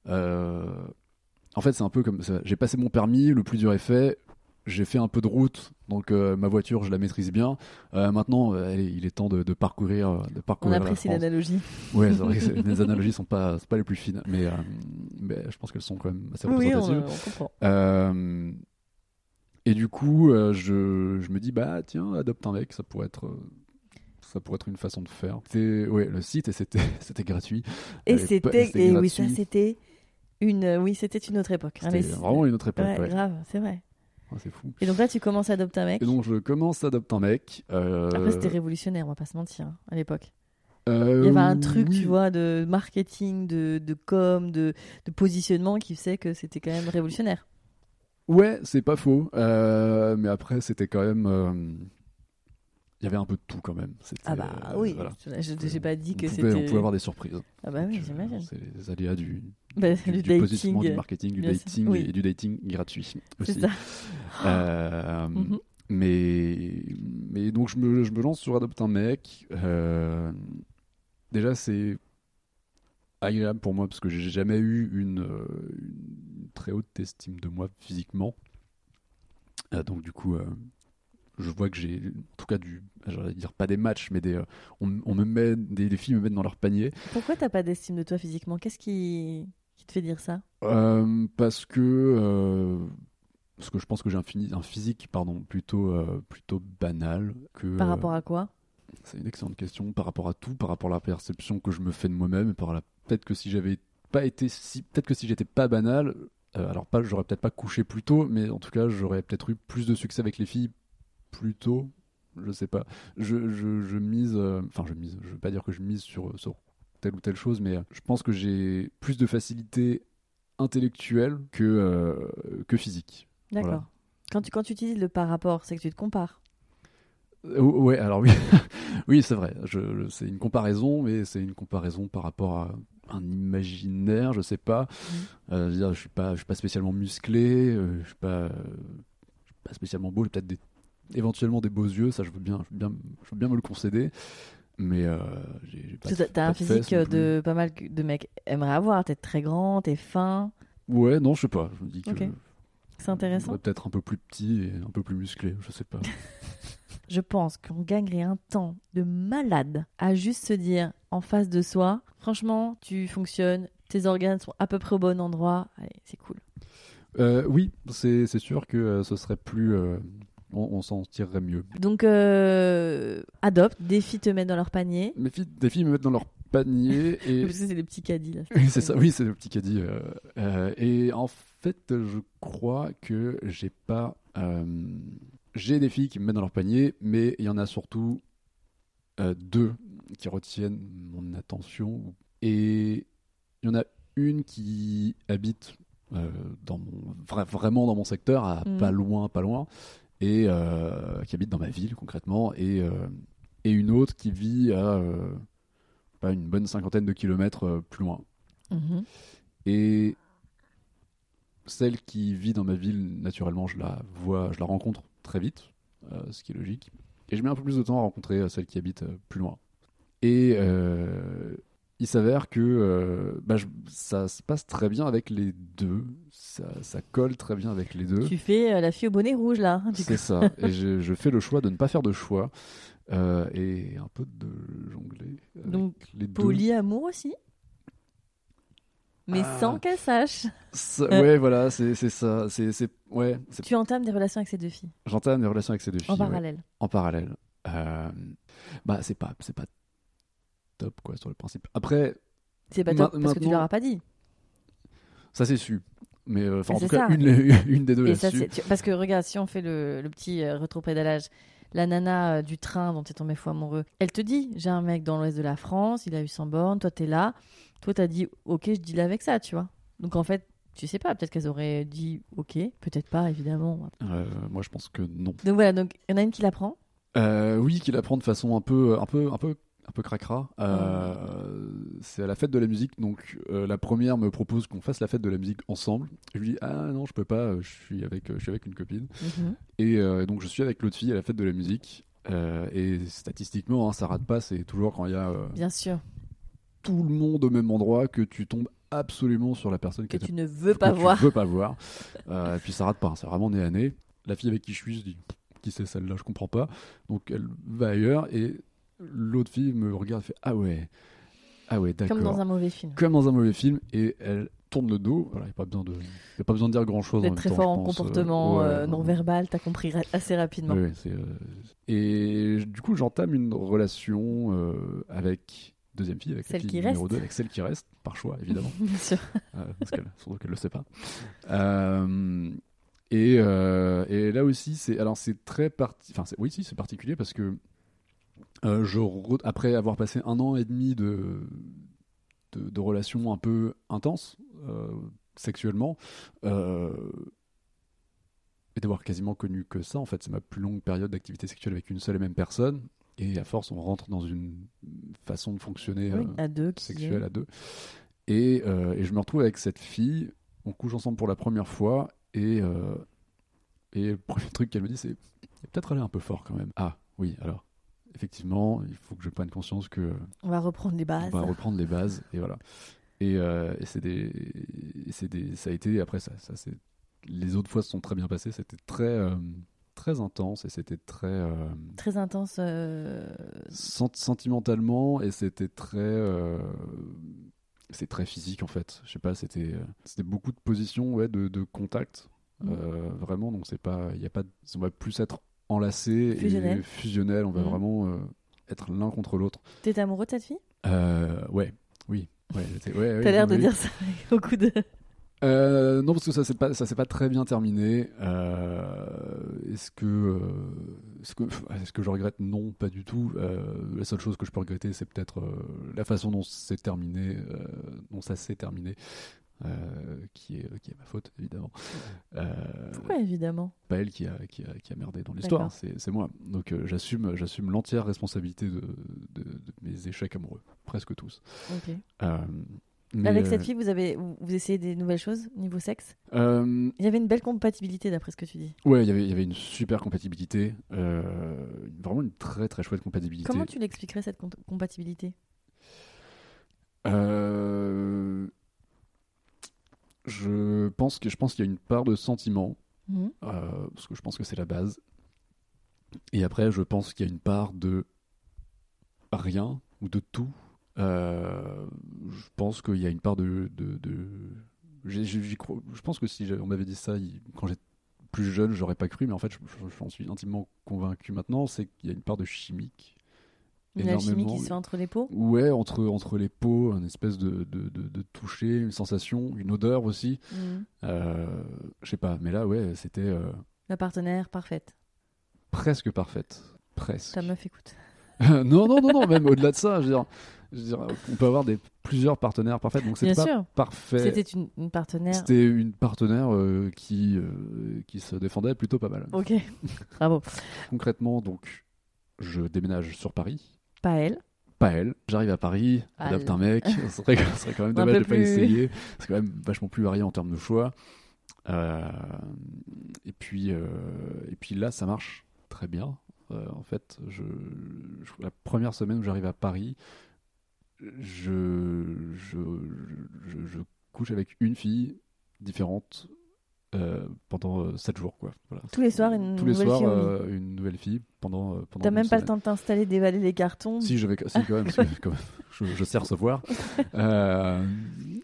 Euh, en fait, c'est un peu comme ça. J'ai passé mon permis, le plus dur est fait. J'ai fait un peu de route, donc euh, ma voiture, je la maîtrise bien. Euh, maintenant, il est temps de, de parcourir, de On parcourir la apprécie l'analogie. Ouais, c'est vrai que c'est- les analogies sont pas, pas les plus fines, mais, mais je pense qu'elles sont quand même assez Oui, on, représentatives. on comprend. Et du coup, euh, je, je me dis, bah tiens, adopte un mec, ça pourrait être, euh, ça pourrait être une façon de faire. Ouais, le site, et c'était, gratuit. Et c'était, et oui, ça c'était une, euh, oui, c'était une autre époque. C'était vraiment une autre époque, Ouais, ouais. grave, c'est vrai. Ouais, c'est fou. Et donc là, tu commences à adopter un mec. Et donc, je commence, adopte un mec. euh, Après, c'était révolutionnaire, on va pas se mentir, hein, à l'époque. euh, Il y avait un truc, oui. tu vois, de marketing, de, de com, de, de positionnement qui faisait que c'était quand même révolutionnaire. Ouais, c'est pas faux. Euh, mais après, c'était quand même. euh, Il y avait un peu de tout quand même. Ah bah euh, oui, voilà. je j'ai pas dit on que c'était... on pouvait avoir des surprises. Ah bah oui, j'imagine. C'est les aléas du, Bah, du, du du positionnement, dating, du marketing, du bien sûr. dating Oui. et du dating gratuit aussi. ça. Mhm. mais, mais donc je me, je me lance sur Adopte un mec. Déjà, c'est agréable pour moi parce que j'ai jamais eu une, euh, une très haute estime de moi physiquement. Euh, donc du coup, euh, je vois que j'ai, en tout cas, du, j'allais dire pas des matchs, mais des, euh, on, on me met, des, des filles me mettent dans leur panier. Pourquoi t'as pas d'estime de toi physiquement? Qu'est-ce qui... qui te fait dire ça? Parce que parce que je pense que j'ai un, physique pardon plutôt euh, plutôt banal que Par rapport à quoi? c'est une excellente question par rapport à tout par rapport à la perception que je me fais de moi-même et par la peut-être que si j'avais pas été si peut-être que si j'étais pas banal euh, alors pas j'aurais peut-être pas couché plus tôt mais en tout cas j'aurais peut-être eu plus de succès avec les filles plus tôt je sais pas je, je, je mise euh, enfin je mise je veux pas dire que je mise sur sur telle ou telle chose mais euh, je pense que j'ai plus de facilité intellectuelle que euh, que physique D'accord. Voilà. Quand, tu, quand tu utilises le par rapport, c'est que tu te compares. Euh, ouais, alors oui, oui, c'est vrai. Je, je- c'est une comparaison, mais c'est une comparaison par rapport à un imaginaire, je sais pas. Euh, je veux dire, je suis pas, je suis pas spécialement musclé, euh, je suis pas, euh, je suis pas spécialement beau. J'ai peut-être des, éventuellement des beaux yeux, ça je veux bien, je veux bien, je veux bien me le concéder. Mais euh, j'ai pas. T'as pas un physique de pas mal de mecs aimeraient avoir. T'es très grand, t'es fin. Ouais, non, je sais pas. Je me dis que. C'est intéressant. Peut-être un peu plus petit et un peu plus musclé, je sais pas. Je pense qu'on gagnerait un temps de malade à juste se dire en face de soi, franchement, tu fonctionnes, tes organes sont à peu près au bon endroit. Allez, c'est cool. Euh, oui, c'est sûr que euh, ce serait plus. euh, on on s'en tirerait mieux. Donc, adopte, des filles te mettent dans leur panier. Mes filles, des filles me mettent dans leur panier et Parce que c'est des petits caddies là. Oui, c'est ça. Oui, c'est le petit caddie. euh, euh, et en fait, je crois que j'ai pas. J'ai des filles qui me mettent dans leur panier, mais il y en a surtout euh, deux qui retiennent mon attention. Et il y en a une qui habite euh, dans mon, vra- vraiment dans mon secteur, à Mhm. pas loin, pas loin, et euh, qui habite dans ma ville concrètement, et, et une autre qui vit à pas une bonne cinquantaine de kilomètres plus loin. Mhm. Et celle qui vit dans ma ville, naturellement, je la vois, je la rencontre très vite, euh, ce qui est logique. Et je mets un peu plus de temps à rencontrer euh, celle qui habite euh, plus loin. Et il s'avère que euh, bah, je- ça se passe très bien avec les deux. Ça, ça colle très bien avec les deux. Tu fais euh, la fille au bonnet rouge là. du C'est ça. Et je, je fais le choix de ne pas faire de choix euh, et un peu de jongler. avec Donc, les deux. Polyamour aussi? Mais Ah. sans qu'elle sache. Ça- ouais, voilà, c'est ça. C'est ouais. Tu entames des relations avec ces deux filles J'entame des relations avec ces deux filles. en ouais. parallèle. en parallèle. Euh, bah, c'est pas, c'est pas top, quoi, sur le principe. Après, C'est pas top parce que tu leur as pas dit. ça c'est su. Mais euh, enfin, en tout cas, une, une des deux Et ça, tu- Parce que regarde, si on fait le, le petit euh, rétropédalage, la nana euh, du train dont tu es tombé fou amoureux, elle te dit j'ai un mec dans l'ouest de la France, il a eu 100 bornes, toi t'es là. Toi t'as dit ok, je deal avec ça, tu vois. Donc en fait, tu sais pas, peut-être qu'elles auraient dit ok, peut-être pas, évidemment. Euh, moi, je pense que non. Donc voilà, donc il y en a une qui l'apprend. Euh, oui, qu'il apprend de façon un peu, un peu, un peu, un peu cracra. Euh, C'est à la fête de la musique, donc euh, la première me propose qu'on fasse la fête de la musique ensemble. Je lui dis ah non, je peux pas, euh, je suis avec, je suis avec une copine. Mhm. Et euh, donc je suis avec l'autre fille à la fête de la musique. Et statistiquement, hein, ça rate pas. C'est toujours quand il y a Bien sûr, tout le monde au même endroit que tu tombes absolument sur la personne que que tu ne veux que pas tu voir. veux pas voir. Et puis ça rate pas, hein, c'est vraiment nez à nez. La fille avec qui je suis, je dis qui c'est celle-là, je comprends pas. Donc elle va ailleurs et l'autre fille me regarde et fait ah ouais, ah ouais, d'accord. Comme dans un mauvais film. Comme dans un mauvais film et elle tourne le dos. Voilà, il n'y a pas besoin de, y a pas besoin de dire grand chose. D'être très fort en comportement euh, non verbal, t'as compris assez rapidement. Euh, Et du coup, j'entame une relation euh, avec deuxième fille, avec Celle la fille qui numéro reste. 2, avec celle qui reste, par choix évidemment. Bien sûr. Euh, parce qu'elle, surtout qu'elle le sait pas. Euh, et, euh, et là aussi, c'est alors c'est très parti. Enfin, oui, si, c'est particulier parce que euh, je re- après avoir passé un an et demi de de, de relations un peu intenses euh, sexuellement. euh, et d'avoir quasiment connu que ça, en fait, c'est ma plus longue période d'activité sexuelle avec une seule et même personne. Et à force, on rentre dans une façon de fonctionner Oui, à deux, sexuelle est- à deux. Et, et je me retrouve avec cette fille, on couche ensemble pour la première fois, et, et le premier truc qu'elle me dit, c'est peut-être aller un peu fort quand même. Ah, oui, alors, effectivement, il faut que je prenne conscience que On va reprendre les bases. on va reprendre les bases, et voilà. Et, euh, et c'est des, ça a été, après, ça, ça c'est, les autres fois se sont très bien passées, c'était très, euh, très intense, et c'était très. euh, Très intense. euh, Sent- sentimentalement et c'était très c'est très physique en fait je sais pas c'était c'était beaucoup de positions ouais de, de contact euh, vraiment donc c'est pas il y a pas on va plus être enlacé Fusionnel. et fusionnel on va Mhm. vraiment euh, être l'un contre l'autre T'es amoureux de cette fille? Euh, ouais oui ouais, ouais, ouais, T'as l'air de oui. dire ça avec beaucoup de. Euh, non, parce que ça s'est pas, ça s'est pas très bien terminé. Euh, est-ce que, euh, est-ce que, est-ce que je regrette? Non, pas du tout. La seule chose que je peux regretter, c'est peut-être la façon dont c'est terminé, dont ça s'est terminé, euh, qui est, qui est ma faute évidemment. Euh, Pourquoi évidemment pas elle qui a, qui a, qui a merdé dans l'histoire, c'est, c'est moi. Donc euh, j'assume, j'assume l'entière responsabilité de, de, de mes échecs amoureux, presque tous. Euh, mais, Avec euh, cette fille, vous avez vous, essayez des nouvelles choses niveau sexe? Euh, Il y avait une belle compatibilité d'après ce que tu dis. Ouais, il y avait- il y avait une super compatibilité, euh, vraiment une très très chouette compatibilité. Comment tu l'expliquerais cette com- compatibilité? Euh, Je pense que je pense qu'il y a une part de sentiment, Mhm. euh, parce que je pense que c'est la base. Et après, je pense qu'il y a une part de rien ou de tout. Euh, je pense qu'il y a une part de. de, de- j'ai- j'y crois- je pense que si on m'avait dit ça il- quand j'étais plus jeune, j'aurais pas cru, mais en fait, je- je- j'en suis intimement convaincu maintenant, c'est qu'il y a une part de chimique. Une alchimie qui se fait entre les peaux Ouais, entre, entre les peaux, une espèce de, de, de, de toucher, une sensation, une odeur aussi. Mhm. Euh, je sais pas, mais là, ouais, c'était euh, La partenaire parfaite. presque parfaite. Presque. Ta meuf écoute. non, non, non, non, même au-delà de ça, je veux dire, je veux dire, on peut avoir des, plusieurs partenaires parfaits, donc Bien c'était pas sûr. parfait. C'était une, une partenaire. C'était une partenaire euh, qui, euh, qui se défendait plutôt pas mal. Ok. Bravo. Concrètement, donc, je déménage sur Paris. Pas elle. Pas elle. J'arrive à Paris, Ah, adopte le- un mec. Ce serait, quand même dommage de pas plus- essayer. C'est quand même vachement plus varié en termes de choix. Euh, et, puis, euh, et puis là, ça marche très bien. Euh, en fait, je, je- la première semaine où j'arrive à Paris, je, je, je, je couche avec une fille différente euh, pendant 7 jours. Quoi. Voilà. Tous les soirs, une Tous les nouvelle soirs, fille au lit. euh, une nouvelle fille pendant. euh, pendant T'as même pas le temps de t'installer, d'évaler les cartons. Si, je vais, si, quand même, parce que, quand même, je, je sais recevoir. Euh,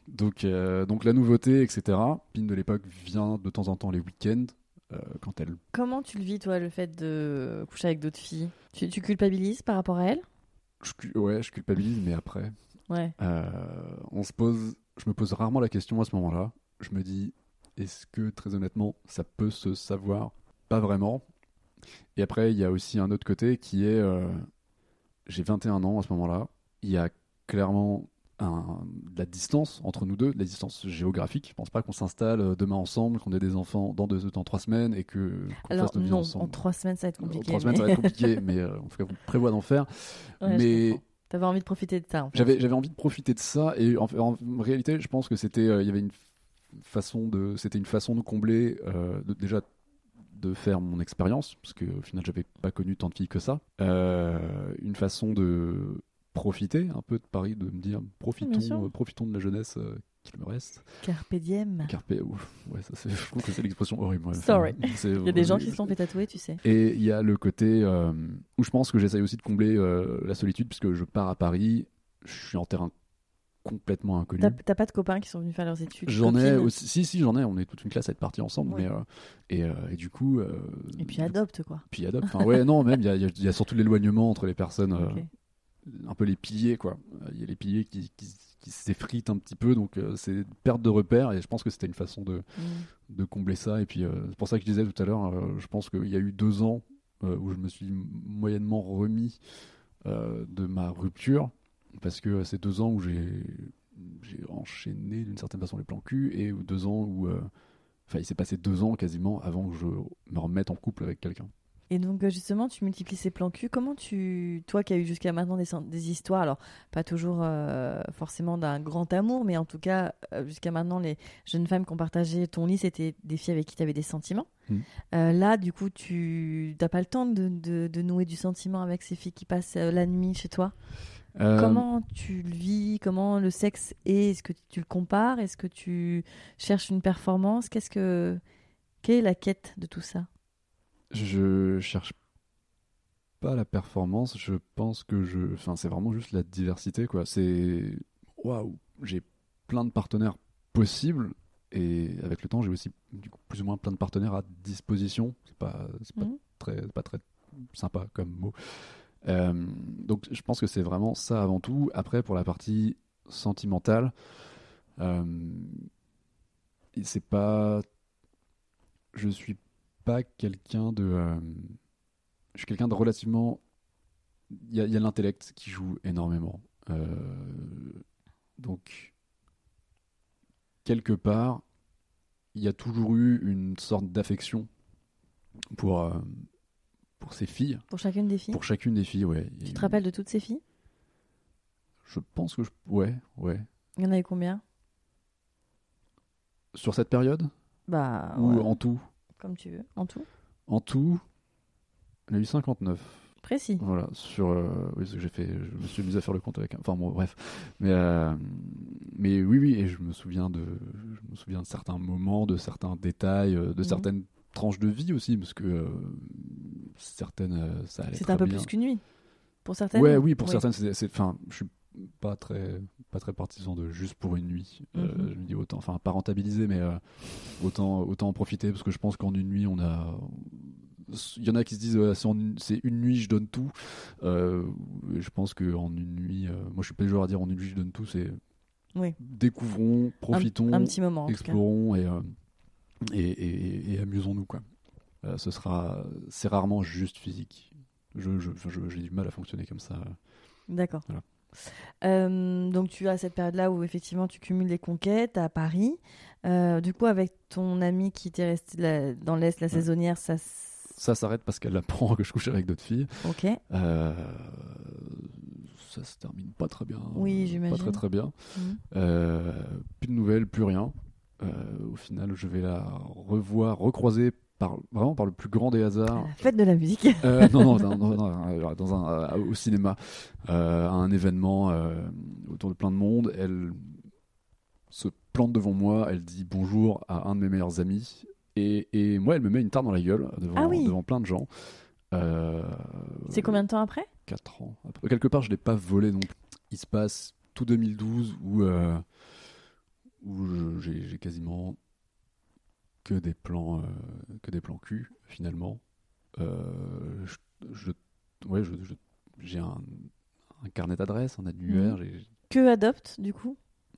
donc, euh, donc, la nouveauté, etc. Pine de l'époque vient de temps en temps les week-ends, euh, quand elle. Comment tu le vis, toi, le fait de coucher avec d'autres filles? Tu, tu culpabilises par rapport à elle? Je, ouais, je culpabilise, mais après, Ouais. euh, on se pose. Je me pose rarement la question à ce moment-là. Je me dis, est-ce que, très honnêtement, ça peut se savoir? Pas vraiment. Et après, il y a aussi un autre côté qui est. euh, J'ai 21 ans à ce moment-là. Il y a clairement un, de la distance entre nous deux, de la distance géographique. Je pense pas qu'on s'installe euh, demain ensemble, qu'on ait des enfants dans, deux, dans trois semaines et que qu'on Alors, fasse non, ensemble. en trois semaines, ça va être En compliqué. trois semaines, ça va être compliqué, mais euh, en tout cas, on prévoit d'en faire. Ouais, mais. T'avais envie de profiter de ça. En fait. j'avais, j'avais envie de profiter de ça et en, en réalité, je pense que c'était, euh, il y avait une façon de, c'était une façon de combler, euh, de- déjà de faire mon expérience parce qu'au final, j'avais pas connu tant de filles que ça. Euh, une façon de profiter un peu de Paris, de me dire profitons, sûr. euh, profitons de la jeunesse euh, qu'il me reste. Carpe diem. Carpe, ouais, ça c'est, je trouve que c'est l'expression horrible. ouais. Sorry. Il y a des gens qui se sont fait tatouer, tu sais. et il y a le côté où je pense que j'essaye aussi de combler la solitude, puisque je pars à Paris, je suis en terrain complètement inconnu. T'as pas de copains qui sont venus faire leurs études J'en ai aussi, si, si, j'en ai, on est toute une classe à être partis ensemble, Ouais. mais, euh, et, euh, et du coup. euh, Et puis adopte, quoi. Puis adopte. Enfin, ouais, non, même, il y a, y a- il y a surtout l'éloignement entre les personnes, un peu les piliers, quoi. Il y a les piliers qui, qui, qui s'effritent un petit peu, donc c'est une perte de repères, et je pense que c'était une façon de, Mm. de combler ça. Et puis, c'est pour ça que je disais tout à l'heure, je pense qu'il y a eu deux ans où je me suis moyennement remis de ma rupture, parce que c'est deux ans où j'ai enchaîné d'une certaine façon les plans cul, et deux ans où. euh, Enfin, il s'est passé deux ans quasiment avant que je me remette en couple avec quelqu'un. Et donc euh, justement, tu multiplies ces plans cul. Comment tu, toi qui as eu jusqu'à maintenant des, histoires, alors pas toujours euh, forcément d'un grand amour, mais en tout cas jusqu'à maintenant les jeunes femmes qui ont partagé ton lit, c'était des filles avec qui tu avais des sentiments. Euh, là, du coup, tu n'as pas le temps de, de- de nouer du sentiment avec ces filles qui passent la nuit chez toi? Euh, Comment tu le vis? Comment le sexe est? Est-ce que tu le compares? Est-ce que tu cherches une performance? Qu'est-ce que quelle est la quête de tout ça? Je cherche pas la performance, je pense que je. Enfin, c'est vraiment juste la diversité, quoi. C'est. Waouh, j'ai plein de partenaires possibles, et avec le temps, j'ai aussi du coup, plus ou moins plein de partenaires à disposition. C'est pas, c'est pas, Mhm. très, pas très sympa comme mot. Euh, donc, je pense que c'est vraiment ça avant tout. Après, pour la partie sentimentale, euh, c'est pas. Je suis pas quelqu'un de. euh, je suis quelqu'un de relativement. Il y a, l'intellect qui joue énormément. Donc, quelque part, il y a toujours eu une sorte d'affection pour, pour ces filles, pour chacune des filles pour chacune des filles, ouais. Tu te rappelles de toutes ces filles? Je pense que je... Ouais, ouais. Il y en avait combien? Sur cette période? Bah, Ou ouais, en tout? Comme tu veux. En tout En tout, il y en a eu 59. Précis. Voilà, sur. euh, oui, ce que j'ai fait. Je me suis mis à faire le compte avec. Enfin, bon, bref. Mais, euh, mais oui, oui, et je me souviens de. Je me souviens de certains moments, de certains détails, euh, de Mhm. certaines tranches de vie aussi, parce que euh, certaines, euh, ça allait C'est un peu bien. plus qu'une nuit. Pour certaines Ouais, oui, pour certaines, c'est. Enfin, je suis pas très, pas très partisan de juste pour une nuit. Euh, Mhm. je me dis autant, enfin, pas rentabiliser, mais euh, autant, autant en profiter, parce que je pense qu'en une nuit, on a. Il y en a qui se disent, c'est en une- nuit, je donne tout. Je pense qu'en une nuit, moi je suis pas le genre à dire en une nuit, je donne tout, c'est. Oui. Découvrons, profitons, Un, petit moment, en explorons et, et, et- et amusons-nous, quoi. Euh, ce sera. C'est rarement juste physique. Je, je- enfin, je- j'ai du mal à fonctionner comme ça. D'accord. Voilà. Euh, donc tu as cette période-là où effectivement tu cumules les conquêtes à Paris. Euh, du coup, avec ton ami qui était resté là- dans l'Est, la saisonnière, ça... Ça s'arrête parce qu'elle apprend que je couche avec d'autres filles. Ok. Euh, ça se termine pas très bien. Oui, Pas j'imagine. très très bien. Euh, plus de nouvelles, plus rien. Euh, au final, je vais la revoir, recroiser par, vraiment par le plus grand des hasards. La fête de la musique. Euh, non, non, non, non, dans un, euh, au cinéma, euh, à un événement autour de plein de monde. Elle se plante devant moi, elle dit bonjour à un de mes meilleurs amis. Et, et moi, elle me met une tarte dans la gueule devant, Ah oui. devant plein de gens. C'est combien de temps après? 4 ans. Après, quelque part, je l'ai pas volé non plus. Il se passe tout 2012 où, où j'ai quasiment que des plans, euh, que des plans cul finalement. Euh, je, je- ouais, j'ai un, un carnet d'adresses, un annuaire. j'ai- Que Adopt, du coup?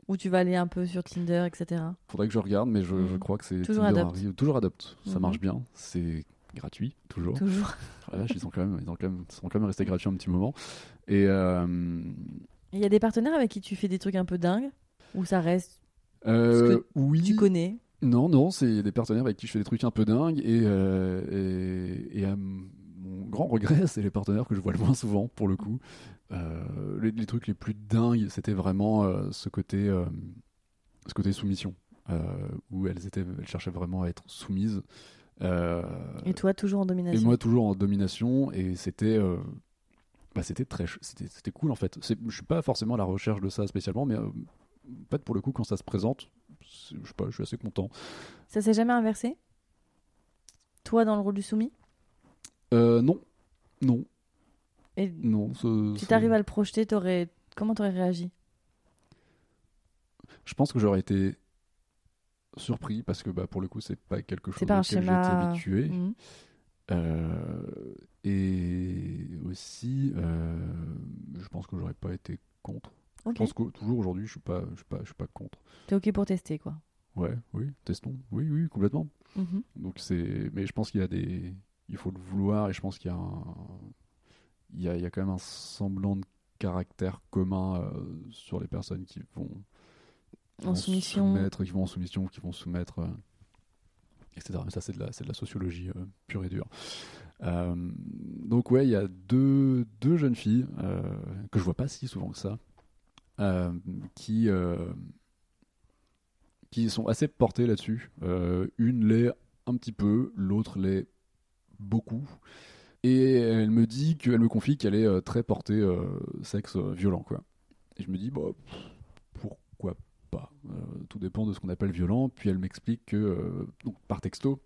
Ou tu vas aller un peu sur Tinder, etc. Faudrait que je regarde, mais je, Mhm. je crois que c'est Toujours Tinder Adopt. arrive- Toujours adopte. Ça Mhm. marche bien. C'est gratuit toujours. Toujours. Ah, ils sont quand même, ils ont quand même, sont quand même restés gratuits un petit moment. Et euh, Il y a des partenaires avec qui tu fais des trucs un peu dingues? Ou ça reste, euh, oui. tu connais Non, non, c'est des partenaires avec qui je fais des trucs un peu dingues et, euh, et, et à mon grand regret, c'est les partenaires que je vois le moins souvent pour le coup. Euh, les, les trucs les plus dingues, c'était vraiment euh, ce côté, ce côté soumission, où elles étaient, elles cherchaient vraiment à être soumises. Euh, Et toi, toujours en et domination moi toujours en domination et c'était euh, bah, c'était très c'était cool en fait je suis pas forcément à la recherche de ça spécialement mais euh, en fait pour le coup quand ça se présente je sais pas je suis assez content. Ça s'est jamais inversé? Toi dans le rôle du soumis? Euh, non. Non. Et non ce- si t'arrives à le projeter, t'aurais... comment t'aurais réagi? Je pense que j'aurais été surpris parce que bah pour le coup c'est pas quelque chose auquel schéma. j'étais habitué. Mhm. Euh, et aussi euh, je pense que j'aurais pas été contre Je pense que toujours aujourd'hui je suis pas je suis pas je suis pas contre T'es ok pour tester, quoi. Ouais, oui, testons. Oui, oui, complètement. Mhm. Donc c'est, mais je pense qu'il y a des, il faut le vouloir et je pense qu'il y a un, il y a, il y a quand même un semblant de caractère commun euh, sur les personnes qui vont, qui En vont soumission. soumettre, qui vont en soumission, qui vont soumettre, euh, etc. Mais ça c'est de la, c'est de la sociologie euh, pure et dure. Donc ouais, il y a deux, deux jeunes filles que je vois pas si souvent que ça, qui euh, qui sont assez portées là-dessus. Euh, une l'est un petit peu, l'autre l'est beaucoup. Et elle me dit qu'elle me confie qu'elle est euh, très portée euh, sexe euh, violent, quoi. Et je me dis, bah, pourquoi pas? Euh, Tout dépend de ce qu'on appelle violent. Puis elle m'explique que, euh, donc, par texto,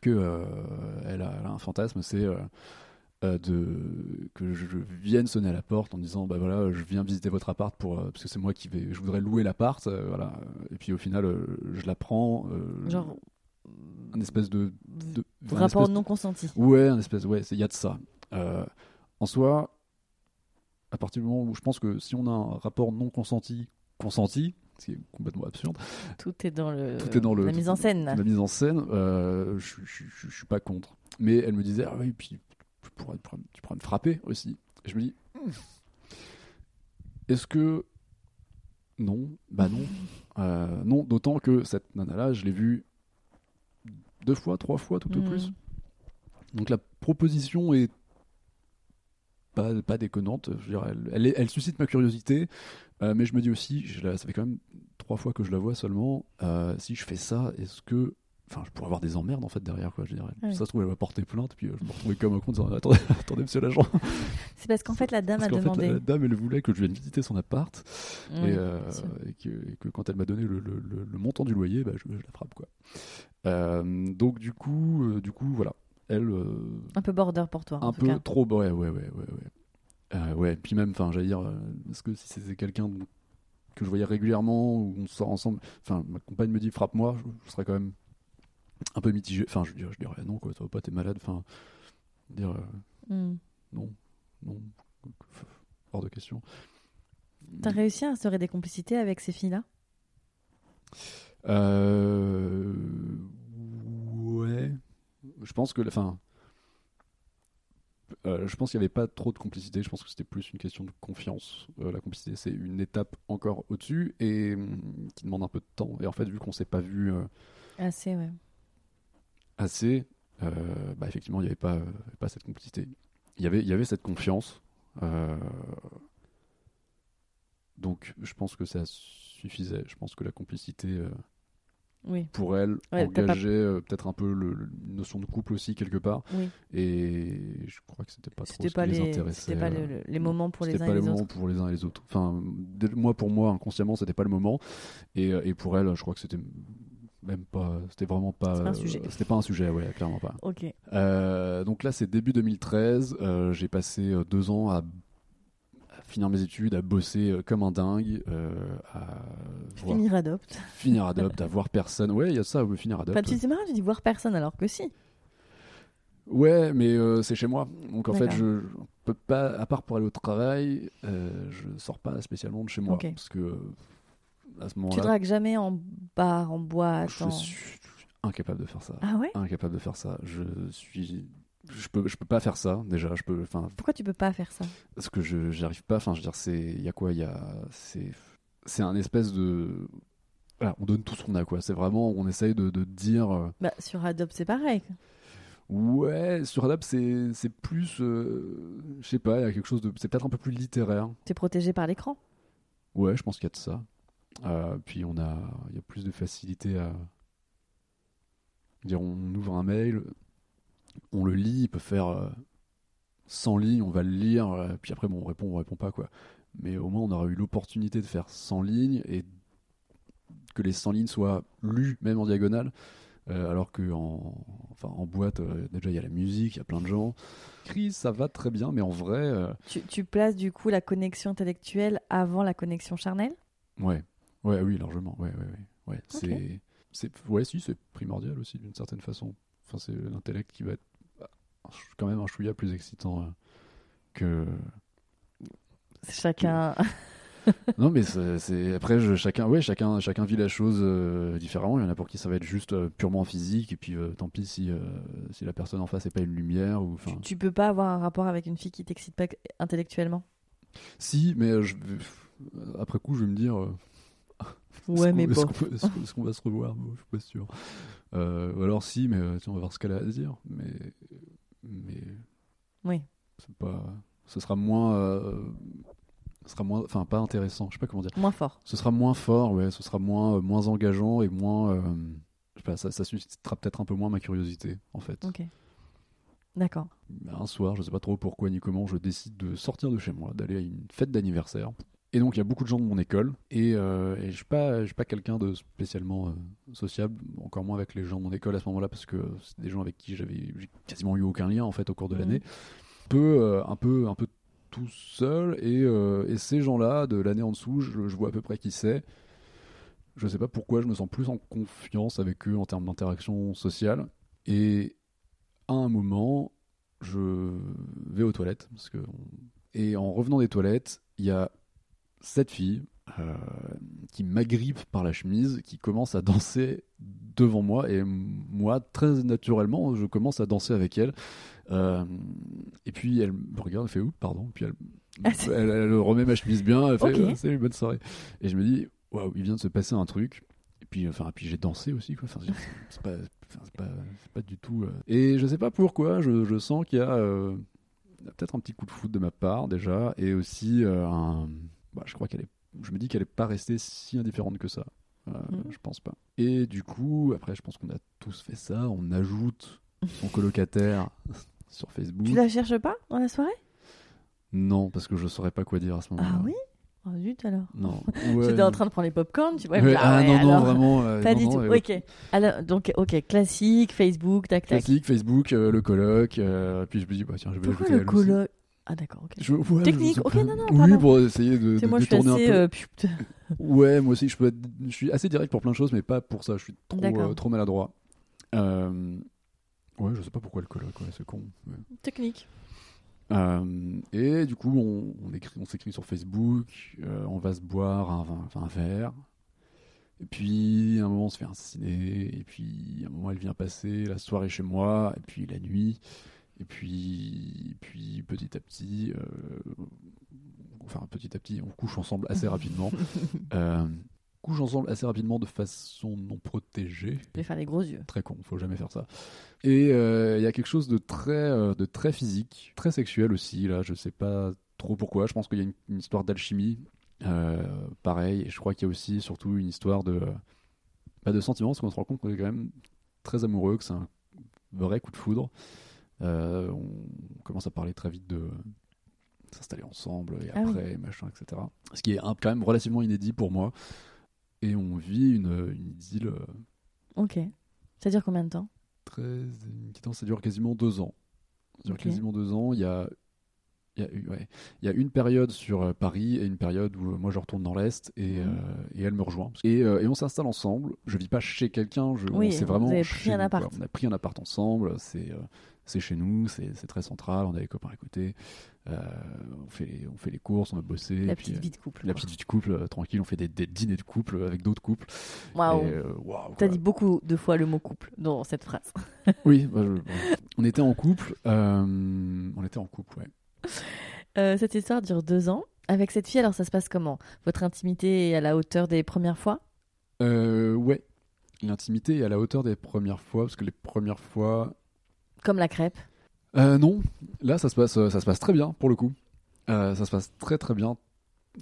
que euh, elle, a, un fantasme, c'est euh, euh, de que je vienne sonner à la porte en disant bah voilà je viens visiter votre appart pour euh, parce que c'est moi qui vais je voudrais louer l'appart euh, voilà et puis au final euh, je la prends euh, Genre, un espèce de, de un rapport espèce- non consenti. ouais un espèce ouais il y a de ça Euh, en soi à partir du moment où je pense que si on a un rapport non consenti consenti ce qui est complètement absurde Tout est dans le. tout est dans le La mise en scène. la mise en scène euh, je, je, je- je suis pas contre mais elle me disait ah oui puis pourras, tu pourras- me frapper aussi. Et je me dis Hmm. est-ce que non? Bah non. Euh, non d'autant que cette nana là je l'ai vue deux fois trois fois tout au Mhm. plus. Donc la proposition est pas, pas déconnante. Je veux dire, elle, elle, est- elle suscite ma curiosité. Euh, mais je me dis aussi je la- ça fait quand même trois fois que je la vois seulement. Euh, si je fais ça est-ce que enfin je pourrais avoir des emmerdes en fait derrière quoi je dirais ça se trouve elle va porter plainte puis euh, je me retrouver comme un con disant attendez, attendez monsieur l'agent C'est parce qu'en fait, la dame parce a fait demandé. la, la dame elle voulait que je vienne visiter son appart et, euh, et que, et que quand elle m'a donné le, le- le- le montant du loyer bah, je, je la frappe quoi Euh, donc du coup du coup voilà elle Un peu border pour toi. en un tout peu cas. trop ouais ouais ouais ouais ouais ouais puis même enfin j'allais dire est-ce que si c'était quelqu'un que je voyais régulièrement ou on sort ensemble enfin ma compagne me dit frappe-moi je, je serais quand même un peu mitigé enfin je dirais, je dirais non quoi va pas t'es malade enfin dire euh, Hmm. non non hors de question T'as réussi à instaurer des complicités avec ces filles-là? Euh... Ouais. Je pense que, enfin, euh, je pense qu'il n'y avait pas trop de complicité. Je pense que c'était plus une question de confiance. Euh, la complicité, c'est une étape encore au-dessus et hum, qui demande un peu de temps. Et en fait, vu qu'on s'est pas vu Assez, ouais. Assez, euh, bah effectivement, il n'y avait pas, euh, pas cette complicité. Il y avait, il y avait cette confiance. euh, Donc, je pense que ça suffisait. Je pense que la complicité, euh, Oui. pour elle, Ouais, engager euh, peut-être un peu le, le- notion de couple aussi quelque part. Oui. Et je crois que c'était pas trop ce pas qui les, les, intéressait. c'était pas le- le- les moments pour les uns pas et les autres. pour les uns et les autres. Enfin, moi pour moi inconsciemment c'était pas le moment. Et, et pour elle, je crois que c'était même pas, c'était vraiment pas, C'est pas un euh, sujet. c'était pas un sujet, ouais, clairement pas. Ok. Euh, donc là, c'est début 2013. euh, j'ai passé euh, deux ans à, à finir mes études, à bosser euh, comme un dingue, euh, à voir- Finir adopte. finir adopt, à voir personne. Ouais, il y a ça, ouais, finir adopt. Enfin, tu c'est marrant, tu dis voir personne alors que si. Ouais, mais euh, c'est chez moi. Donc en fait, je, je peux pas, à part pour aller au travail, euh, je sors pas spécialement de chez moi. Ok. Parce que euh, à ce Tu moment-là, dragues jamais en bar, en boîte. je en- suis, incapable de faire ça. Ah ouais? Incapable de faire ça. Je suis. Je peux, je peux pas faire ça déjà. Je peux, enfin, Pourquoi tu peux pas faire ça? parce que je j'arrive pas enfin je veux dire c'est il y a quoi? Il y a c'est c'est un espèce de voilà, on donne tout ce qu'on a quoi c'est vraiment on essaye de, de dire euh, Bah sur Adopt c'est pareil. ouais sur Adap c'est c'est plus euh, je sais pas il y a quelque chose de c'est peut-être un peu plus littéraire T'es protégé par l'écran? ouais je pense qu'il y a de ça puis on a il y a plus de facilité à dire on ouvre un mail on le lit il peut faire euh, 100 lignes on va le lire euh, puis après bon on répond on répond pas quoi. Mais au moins on aura eu l'opportunité de faire 100 lignes et que les 100 lignes soient lues même en diagonale euh, alors que en, enfin, en boîte euh, déjà il y a la musique il y a plein de gens. Écrit ça va très bien mais en vrai euh, Tu, tu places du coup la connexion intellectuelle avant la connexion charnelle? Ouais, ouais, oui, largement. Ouais, ouais, ouais. ouais. C'est, c'est, ouais, si, c'est primordial aussi d'une certaine façon. Enfin, c'est l'intellect qui va être ah, quand même un chouïa plus excitant euh, que. Chacun. Non, mais c'est, après, je, chacun, ouais, chacun, chacun vit la chose euh, différemment. Il y en a pour qui ça va être juste euh, purement physique, et puis euh, tant pis si, si la personne en face n'est pas une lumière ou. Tu, tu peux pas avoir un rapport avec une fille qui t'excite pas intellectuellement? si, mais je, après coup, je vais me dire. Ouais, Est-ce mais bon. Est-ce qu'on va se revoir? Bon, Je suis pas sûr. Euh, ou alors si, mais euh, tiens, on va voir ce qu'elle a à dire. Mais, mais Oui. c'est pas. Ce sera moins. euh, ce sera moins. Enfin, pas intéressant. Je sais pas comment dire. Moins fort. Ce sera moins fort, ouais. Ce sera moins, euh, moins engageant et moins. je sais pas, ça, ça suscitera peut-être un peu moins ma curiosité, en fait. Ok. D'accord. Un soir, je sais pas trop pourquoi ni comment, je décide de sortir de chez moi, d'aller à une fête d'anniversaire. Et donc il y a beaucoup de gens de mon école et, euh, et je suis pas pas quelqu'un de spécialement euh, sociable, encore moins avec les gens de mon école à ce moment-là parce que c'est des gens avec qui j'avais j'ai quasiment eu aucun lien en fait au cours de Mhm. l'année. Un peu euh, un peu un peu tout seul et, et ces gens-là de l'année en dessous, je, je vois à peu près qui c'est. Je sais pas pourquoi je me sens plus en confiance avec eux en termes d'interaction sociale et à un moment je vais aux toilettes parce que et en revenant des toilettes, il y a cette fille euh, qui m'agrippe par la chemise, qui commence à danser devant moi et moi très naturellement je commence à danser avec elle. Euh, et puis elle me regarde, elle fait oups pardon, puis elle, Ah, elle, elle remet ma chemise bien, elle fait Ok. Ah, salut bonne soirée. Et je me dis waouh il vient de se passer un truc. Et puis enfin puis j'ai dansé aussi quoi. Enfin, c'est- pas pas, c'est pas du tout. euh. Et je sais pas pourquoi, je, je sens qu'il y a euh, peut-être un petit coup de foot de ma part déjà, et aussi un. Bah, je crois qu'elle est. Je me dis qu'elle est pas restée si indifférente que ça. Euh, Mhm. Je pense pas. Et du coup, après, je pense qu'on a tous fait ça. On ajoute son colocataire sur Facebook. Tu la cherches pas dans la soirée? Non, parce que je saurais pas quoi dire à ce moment-là. Ah oui? Oh zut alors. Non. J'étais en train de prendre les popcorn, tu vois. Ouais, ah ouais, non, non, vraiment. euh, Pas non, du non, tout. Ok. Alors, donc, ok, classique, Facebook, tac, tac. Classique, Facebook, euh, le coloc. euh, puis je me dis, bah, tiens, je vais Pourquoi le coloc? Ah, d'accord, ok. Je- ouais, Technique, je ok, non, non, Oui, pour essayer de, de moi, je suis détourner assez. un peu. euh, Ouais, moi aussi, je peux être, je suis assez direct pour plein de choses, mais pas pour ça. Je suis trop, euh, trop maladroit. Euh, Ouais, je sais pas pourquoi le ouais, c'est con. ouais. Technique. Euh, et du coup, on, on écrit, on s'écrit sur Facebook, euh, on va se boire un, vin- un verre. Et puis, à un moment, on se fait un ciné. Et puis, à un moment, elle vient passer la soirée chez moi. Et puis, la nuit. Et puis, et puis petit à petit, euh, enfin, petit à petit, on couche ensemble assez rapidement. Euh, couche ensemble assez rapidement de façon non protégée Je faire les gros yeux. très con, faut jamais faire ça. Et euh, il y a quelque chose de très, euh, de très physique, très sexuel aussi. Là, je sais pas trop pourquoi. Je pense qu'il y a une, une histoire d'alchimie, euh, pareil. Et je crois qu'il y a aussi surtout une histoire de, Pas de sentiments, parce qu'on se rend compte qu'on est quand même très amoureux, que c'est un vrai coup de foudre. Euh, on commence à parler très vite de s'installer ensemble et Ah oui. après, machin, etc. Ce qui est un- quand même relativement inédit pour moi. Et on vit une, une idylle euh, Ok. Ça dure combien de temps? Très inquiétante. Ça dure quasiment deux ans. Ça dure quasiment deux ans. Il y a, il y, a, eu- ouais. il y a une période sur euh, Paris et une période où moi je retourne dans l'Est et, euh, et elle me rejoint. Et, euh, et on s'installe ensemble. Je vis pas chez quelqu'un. Je, Oui, on- c'est vous vraiment avez chez pris un nous, quoi. appart. On a pris un appart ensemble. C'est euh, c'est chez nous. C'est très central. On a les copains à côté. Euh, on, fait les, on fait les courses. On a bossé. La puis, petite vie de couple. la quoi. petite vie de couple, euh, tranquille. On fait des, des dîners de couple avec d'autres couples. Waouh. Euh, waouh, T'as dit beaucoup de fois le mot couple dans cette phrase. Oui, bah, je- on était en couple. on était en couple, ouais. Cette histoire dure deux ans. Avec cette fille, alors ça se passe comment? Votre intimité est à la hauteur des premières fois? Euh, ouais. L'intimité est à la hauteur des premières fois, parce que les premières fois. Comme la crêpe Euh, non, là ça se passe, euh, ça se passe très bien pour le coup. Euh, ça se passe très très bien.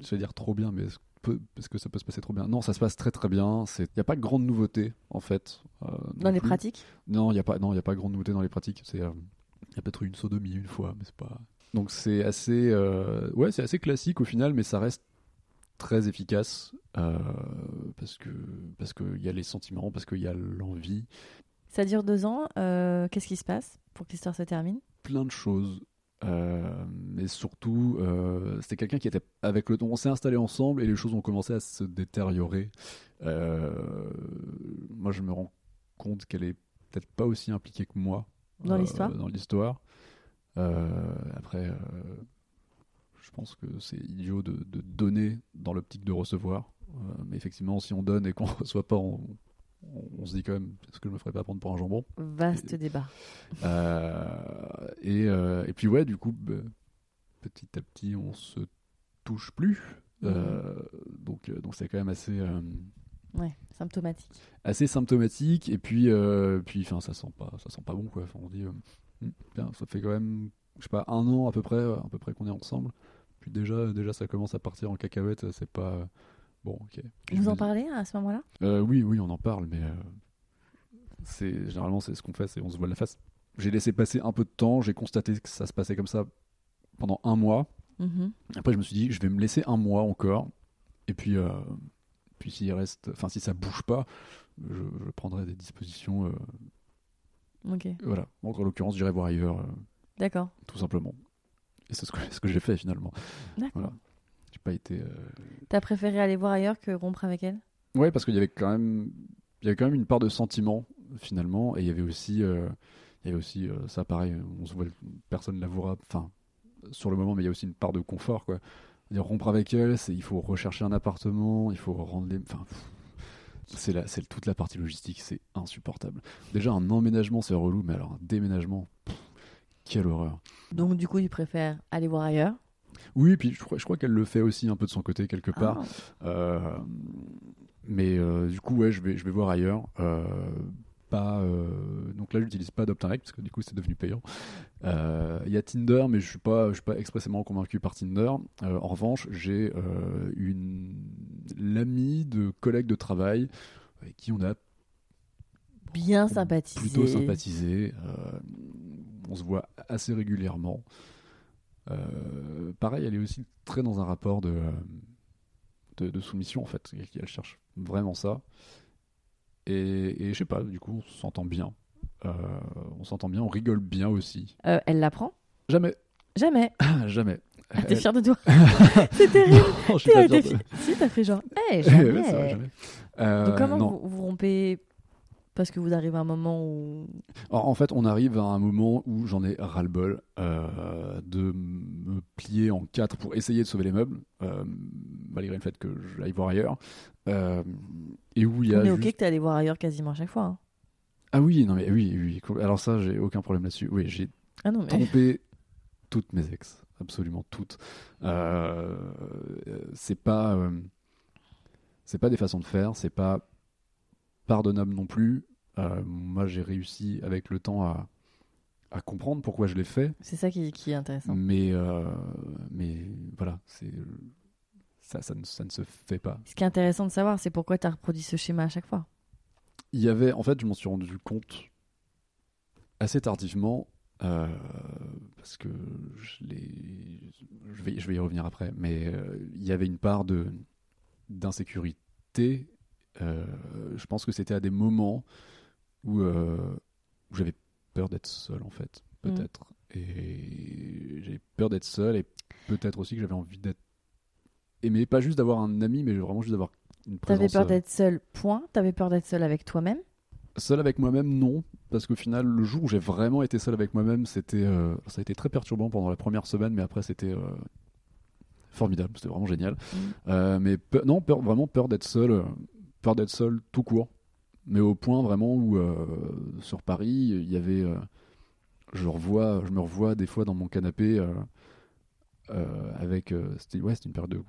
Je vais dire trop bien, mais est-ce que- ça peut se passer trop bien? Non, ça se passe très très bien. Il n'y a pas de grande nouveauté en fait. euh, non dans les plus. pratiques? Non, il n'y a pas, non, il y a pas grande nouveauté dans les pratiques. C'est, il y a peut-être eu une sodomie une fois, mais c'est pas. Donc c'est assez, ouais, c'est assez classique au final, mais ça reste très efficace euh, parce que parce qu'il y a les sentiments, parce qu'il y a l'envie, Ça dure deux ans. euh, Qu'est-ce qui se passe pour que l'histoire se termine? Plein de choses. Euh, mais surtout, euh, c'était quelqu'un qui était avec le temps. On s'est installé ensemble et les choses ont commencé à se détériorer. Euh, moi, je me rends compte qu'elle est peut-être pas aussi impliquée que moi Dans euh, l'histoire? Dans l'histoire. Euh, après, euh, je pense que c'est idiot de, de donner dans l'optique de recevoir. Euh, mais effectivement, si on donne et qu'on reçoit pas, on, on- se dit quand même est-ce que je me ferais pas prendre pour un jambon? Vaste débat. euh, et, euh, et puis ouais, du coup, bah, petit à petit, on se touche plus. Euh, donc donc c'est quand même assez Ouais, symptomatique. assez symptomatique. Et puis euh, puis enfin ça sent pas ça sent pas bon quoi. Enfin, on dit euh, bien, ça fait quand même je sais pas un an à peu près à peu près qu'on est ensemble. Puis déjà déjà ça commence à partir en cacahuète. C'est pas bon ok. Vous en parlez à ce moment-là? Euh, oui, oui, on en parle, mais euh, c'est généralement c'est ce qu'on fait, c'est on se voit la face. J'ai laissé passer un peu de temps, j'ai constaté que ça se passait comme ça pendant un mois. Mhm. Après, je me suis dit, je vais me laisser un mois encore, et puis, euh, puis s'il reste, enfin si ça bouge pas, je, je prendrai des dispositions. Ok, voilà. Donc en l'occurrence, j'irai voir ailleurs, d'accord. tout simplement. Et c'est ce que, ce que j'ai fait finalement. D'accord. Voilà. J'ai pas été. euh, T'as préféré aller voir ailleurs que rompre avec elle? Ouais, parce qu'il y avait quand même, il y avait quand même une part de sentiment finalement, et il y avait aussi, euh, il y avait aussi euh, ça, pareil, on se voit, personne l'avouera, enfin, sur le moment, mais il y a aussi une part de confort, quoi. Dire rompre avec elle, c'est il faut rechercher un appartement, il faut rendre les, enfin, c'est la, c'est toute la partie logistique, c'est insupportable. Déjà un emménagement c'est relou, mais alors un déménagement, pff, quelle horreur. Donc du coup, il préfère aller voir ailleurs? Oui, puis je crois, je crois qu'elle le fait aussi un peu de son côté quelque part. Ah. Euh, mais euh, du coup, ouais, je vais, je vais voir ailleurs. Euh, pas, donc là, j'utilise pas d'Optinrect parce que du coup, c'est devenu payant. Il y a Tinder, mais je suis pas, je suis pas expressément convaincu par Tinder. En revanche, j'ai une l'amie de collègue de travail avec qui on a Bien sympathisé. plutôt sympathisé. On se voit assez régulièrement. Euh, pareil, elle est aussi très dans un rapport de, euh, de, de soumission en fait. Elle cherche vraiment ça. Et, et je sais pas, du coup, on s'entend bien. Euh, on s'entend bien, on rigole bien aussi. Euh, elle l'apprend? Jamais, Jamais. jamais. Ah, T'es Elle- fier de toi C'est terrible. Non, je suis pas fier de- Si, t'as fait genre, Ouais, jamais. c'est vrai, jamais. Donc comment non. vous, vous rompez Parce que vous arrivez à un moment où... Alors, en fait, on arrive à un moment où j'en ai ras-le-bol euh, de me plier en quatre pour essayer de sauver les meubles, euh, malgré le fait que j'aille voir ailleurs. Euh, et où il y a On est ok que t'es allé voir ailleurs quasiment à chaque fois. hein. Ah oui, non mais oui, oui. Alors ça, j'ai aucun problème là-dessus. Oui, j'ai Ah mais... trompé toutes mes ex, absolument toutes. Euh, c'est pas, c'est pas des façons de faire, c'est pas pardonnable non plus. Euh, moi, j'ai réussi avec le temps à, à comprendre pourquoi je l'ai fait, C'est ça qui, qui est intéressant. mais euh, mais voilà, c'est ça, ça ne, ça ne se fait pas. Ce qui est intéressant de savoir, c'est pourquoi t'as reproduit ce schéma à chaque fois. il y avait, en fait, je m'en suis rendu compte assez tardivement, euh, parce que je, vais, je vais y revenir après, mais euh, il y avait une part d'insécurité. Euh, je pense que c'était à des moments où, euh, où j'avais peur d'être seul, en fait, Mm. peut-être. Et j'avais peur d'être seul, et peut-être aussi que j'avais envie d'être aimé, pas juste d'avoir un ami, mais vraiment juste d'avoir une présence. T'avais peur euh, d'être seul, point. T'avais peur d'être seul avec toi-même? Seul avec moi-même, non. Parce qu'au final, le jour où j'ai vraiment été seul avec moi-même, c'était, euh, ça a été très perturbant pendant la première semaine, mais après, c'était euh, formidable. C'était vraiment génial. Mm. Euh, mais pe- non, peur, vraiment peur d'être seul. Peur d'être seul tout court. Mais au point vraiment où, euh, sur Paris, il y avait. euh, je, revois, je me revois des fois dans mon canapé euh, avec. c'était, ouais, une période de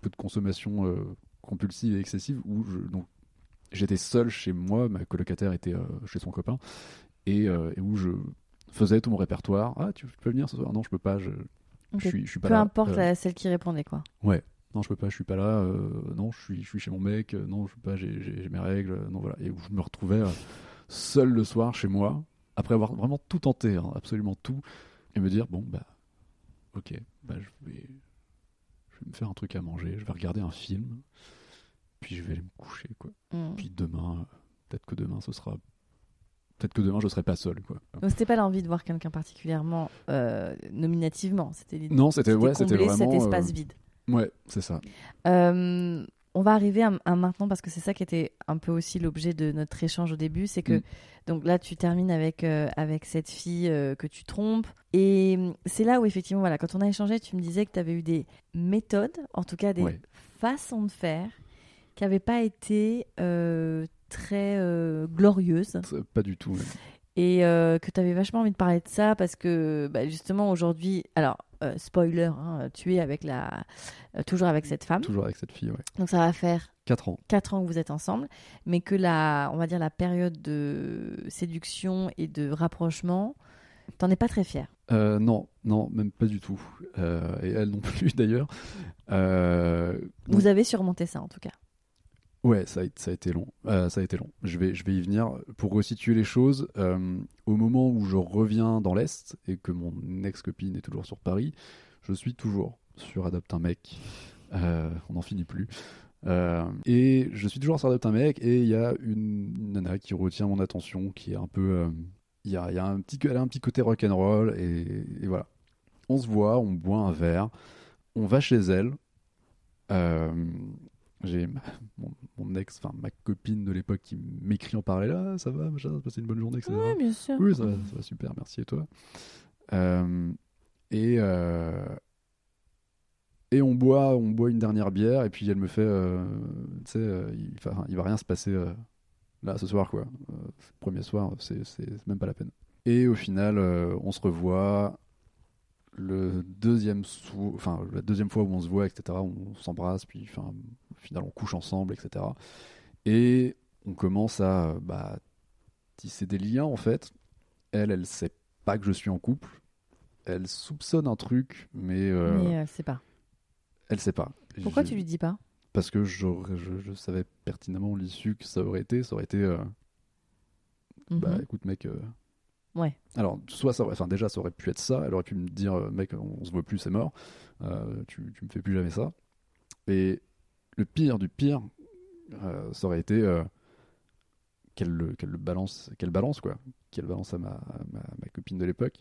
peu de consommation compulsive et excessive où je, donc, j'étais seul chez moi, ma colocataire était euh, chez son copain, et, euh, et où je faisais tout mon répertoire. Ah, tu, tu peux venir ce soir? Non, je peux pas, je, suis, je suis pas Peu là. importe Euh, celle qui répondait, quoi. Non, je peux pas, je suis pas là. euh, non, je suis, je suis chez mon mec. euh, non, je peux pas, j'ai, mes règles. euh, non, voilà. Et où je me retrouvais seul le soir chez moi, après avoir vraiment tout tenté, hein, absolument tout, et me dire bon bah, ok, bah je vais, je vais me faire un truc à manger, je vais regarder un film, puis je vais aller me coucher quoi. Mm. Puis demain, peut-être que demain ce sera, peut-être que demain je serai pas seul quoi. Donc c'était pas l'envie de voir quelqu'un particulièrement euh, nominativement. C'était l'idée. Non, c'était ouais, c'était vraiment. cet espace euh, vide. Ouais, c'est ça. Euh, on va arriver à, à maintenant parce que c'est ça qui était un peu aussi l'objet de notre échange au début, c'est que Mm. donc là tu termines avec euh, avec cette fille euh, que tu trompes et hum, c'est là où effectivement voilà quand on a échangé tu me disais que tu avais eu des méthodes, en tout cas des Ouais. façons de faire qui n'avaient pas été très glorieuses Pas du tout. même. et que tu avais vachement envie de parler de ça parce que bah, justement aujourd'hui alors euh, spoiler hein, tu es avec la euh, toujours avec cette femme Toujours avec cette fille, ouais. donc ça va faire 4 ans. 4 ans que vous êtes ensemble, mais que la, on va dire la période de séduction et de rapprochement, t'en es pas très fier. Euh, non, non, même pas du tout. Euh, et elle non plus d'ailleurs. Euh, donc, Vous avez surmonté ça en tout cas. Ouais, ça a, été long. Euh, ça a été long. Je vais, je vais y venir. Pour resituer les choses, euh, au moment où je reviens dans l'Est et que mon ex-copine est toujours sur Paris, je suis toujours sur Adopte un mec. Euh, on n'en finit plus. Et je suis toujours sur Adopte un mec et il y a une, nana qui retient mon attention, qui est un peu... il y a, y a un petit, elle a un petit côté rock'n'roll et, et voilà. On se voit, on boit un verre, on va chez elle. J'ai ma- mon, mon ex, enfin ma copine de l'époque qui m'écrit en parallèle, ah, ça va, machin, passé une bonne journée, etc. bien sûr. Oui, ça va, ça va super, merci et toi? Euh, et, euh, et on boit, on boit une dernière bière et puis elle me fait, euh, tu sais, il, il va rien se passer là ce soir quoi. Premier soir, c'est même pas la peine. Et au final, on se revoit. Le deuxième, enfin la deuxième fois où on se voit, etc. On s'embrasse, puis enfin, au final on couche ensemble, etc. Et on commence à bah, tisser des liens en fait. Elle, elle sait pas que je suis en couple. Elle soupçonne un truc, mais, euh, Mais euh, c'est pas. elle sait pas. Pourquoi tu lui dis pas? Parce que je, je savais pertinemment l'issue que ça aurait été. Ça aurait été, euh, bah Mhm. écoute mec. euh, Ouais. Alors, soit ça aurait, enfin déjà, ça aurait pu être ça. Elle aurait pu me dire, mec, on, on se voit plus, c'est mort. Tu, tu me fais plus jamais ça. Et le pire du pire, euh, ça aurait été euh, qu'elle le, qu'elle le balance, qu'elle balance quoi, qu'elle balance à ma, à ma, ma copine de l'époque.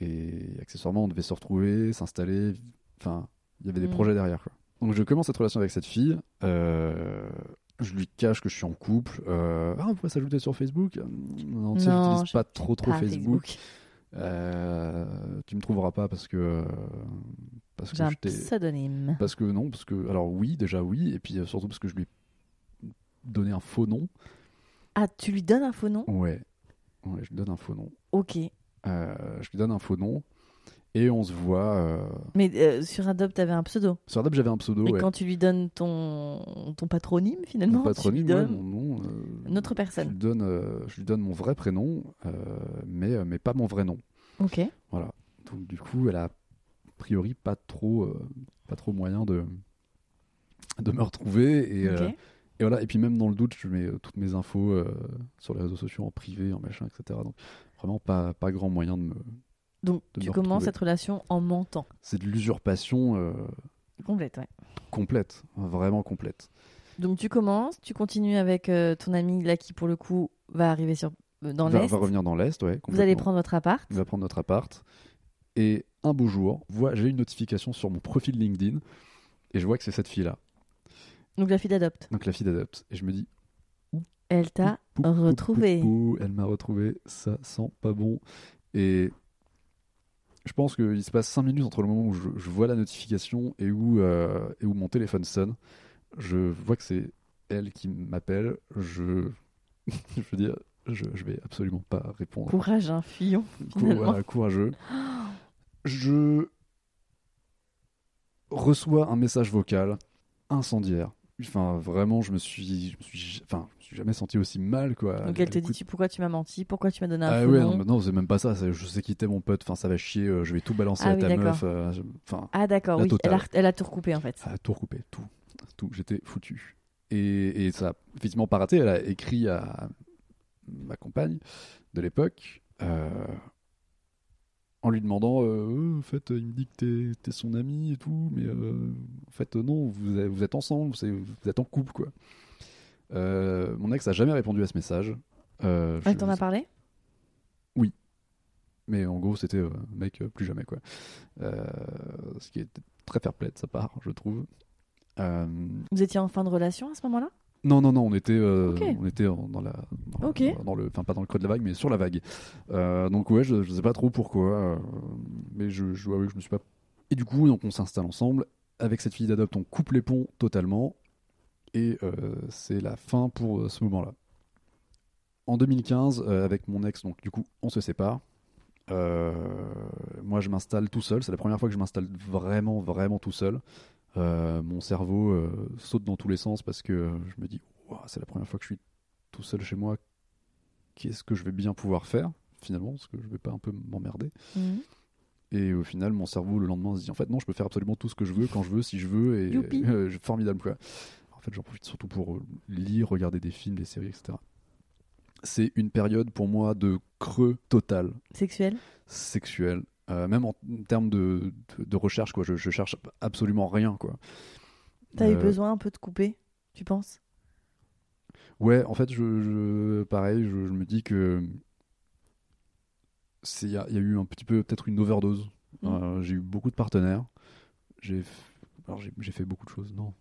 Et accessoirement, on devait se retrouver, s'installer. Enfin, il y avait des Mm. projets derrière quoi. Donc je commence cette relation avec cette fille. euh, je lui cache que je suis en couple. Ah, on pourrait s'ajouter sur Facebook. Non, tu sais, j'utilise pas trop trop Pas Facebook. Euh, tu me trouveras pas parce que parce que un pseudonyme. parce que non parce que alors oui déjà oui et puis euh, surtout parce que je lui ai donné un faux nom. Ah, tu lui donnes un faux nom? Ouais, ouais je lui donne un faux nom. Ok. Euh, je lui donne un faux nom et on se voit. euh, Mais euh, sur Adobe, t'avais un pseudo. Sur Adobe j'avais un pseudo. Et ouais. quand tu lui donnes ton, ton patronyme, finalement, Mon patronyme, tu lui ouais, donnes mon nom. euh, une autre Je personne. lui donne, euh, je lui donne mon vrai prénom, euh, mais, euh, mais pas mon vrai nom. Ok. Voilà. Donc du coup, elle a a priori pas trop, euh, pas trop moyen de, de me retrouver. Et, ok. euh, Et voilà, et puis même dans le doute, je mets euh, toutes mes infos euh, sur les réseaux sociaux en privé, en machin, etc. Donc vraiment pas, pas grand moyen de me. Donc tu me commences retrouver. cette relation en mentant. C'est de l'usurpation euh, Complète, ouais. complète, vraiment complète. Donc tu commences, tu continues avec euh, ton ami là qui pour le coup va arriver sur euh, dans On va, l'est. va revenir dans l'Est, ouais. Vous allez prendre votre appart. On va prendre notre appart. Et un beau jour, vois- j'ai une notification sur mon profil LinkedIn et je vois que c'est cette fille-là, Donc la fille d'adopte. donc la fille d'Adopt. Et je me dis, Elle t'a pou, pou, pou, retrouvé. pou, elle m'a retrouvé, ça sent pas bon. Et je pense qu'il se passe 5 minutes entre le moment où je, je vois la notification et où, euh, et où mon téléphone sonne. Je vois que c'est elle qui m'appelle. Je, je veux dire, je, je vais absolument pas répondre. Courage, un fillon. Cour- finalement. voilà, courageux. Je reçois un message vocal incendiaire. Enfin, vraiment, je me suis, je me suis, enfin, suis jamais senti aussi mal, quoi. Donc elle te dit pourquoi tu m'as menti, pourquoi tu m'as donné un ah faux ouais, nom? non, non, c'est même pas ça. Je sais qui était mon pote. Enfin, ça va chier. euh, Je vais tout balancer Ah à oui, ta meuf. euh, Enfin, Ah d'accord, oui, elle a, elle tout recoupé en fait. ça a tout recoupé, tout, tout. J'étais foutu. Et, et ça a effectivement pas raté. Elle a écrit à ma compagne de l'époque euh, en lui demandant euh, en fait, il me dit que t'es t'es son ami et tout, mais euh, en fait, non, vous êtes, vous êtes ensemble, vous êtes en couple, quoi. Euh, mon ex a jamais répondu à ce message. Euh, Elle je- t'en a parlé? Mais en gros, c'était euh, mec, euh, plus jamais, quoi. Euh, ce qui est très fair play de sa part, je trouve. Vous étiez en fin de relation à ce moment-là? Non, non, non, on était, on était dans la, dans, dans le, enfin pas dans le creux de la vague, mais sur la vague. Donc ouais, je, je sais pas trop pourquoi, mais je, je, ouais, oui, je me suis pas. Et du coup, donc on s'installe ensemble avec cette fille d'adopte, on coupe les ponts totalement, et euh, c'est la fin pour euh, ce moment-là. En 2015, euh, avec mon ex, donc du coup, on se sépare. Euh, moi, je m'installe tout seul. C'est la première fois que je m'installe vraiment, vraiment tout seul. Euh, mon cerveau euh, saute dans tous les sens parce que je me dis, Ouah, c'est la première fois que je suis tout seul chez moi. Qu'est-ce que je vais bien pouvoir faire finalement Parce que je vais pas un peu m'emmerder. Mhm. Et au final, mon cerveau le lendemain se dit, en fait, non, je peux faire absolument tout ce que je veux quand je veux, si je veux. Et formidable quoi. Fait, j'en profite surtout pour euh, lire, regarder des films, des séries, etc. C'est une période pour moi de creux total Sexuel? Sexuel, euh, même en termes de, de, de recherche, quoi. Je, je cherche absolument rien, quoi. T'as eu Euh, besoin un peu de couper, tu penses? Ouais, en fait, je, je- pareil, je, je me dis que il y, y a eu un petit peu peut-être une overdose. Mm. Euh, j'ai eu beaucoup de partenaires. J'ai alors j'ai fait beaucoup de choses. Non,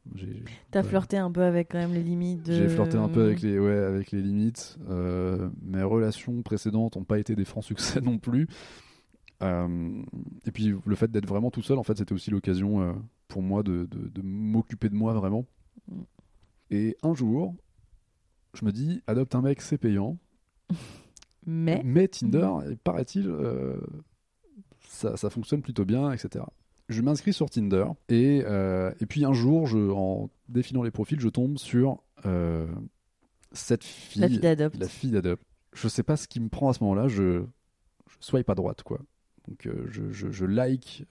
T'as ouais. flirté un peu avec quand même les limites de... j'ai flirté un peu avec les ouais avec les limites. Euh, mes relations précédentes n'ont pas été des francs succès non plus. Euh, et puis le fait d'être vraiment tout seul, en fait, c'était aussi l'occasion euh, pour moi de, de- de m'occuper de moi vraiment. Mm. Et un jour, je me dis, adopte un mec, c'est payant. Mais Mais Tinder, paraît-il, ça, ça fonctionne plutôt bien, etc. Je m'inscris sur Tinder et, euh, et puis un jour, je, en défilant les profils, je tombe sur euh, cette fille, la fille d'adopte. la fille d'Adopt. Je sais pas ce qui me prend à ce moment-là, je, je swipe à droite, quoi. Donc euh, je, je, je like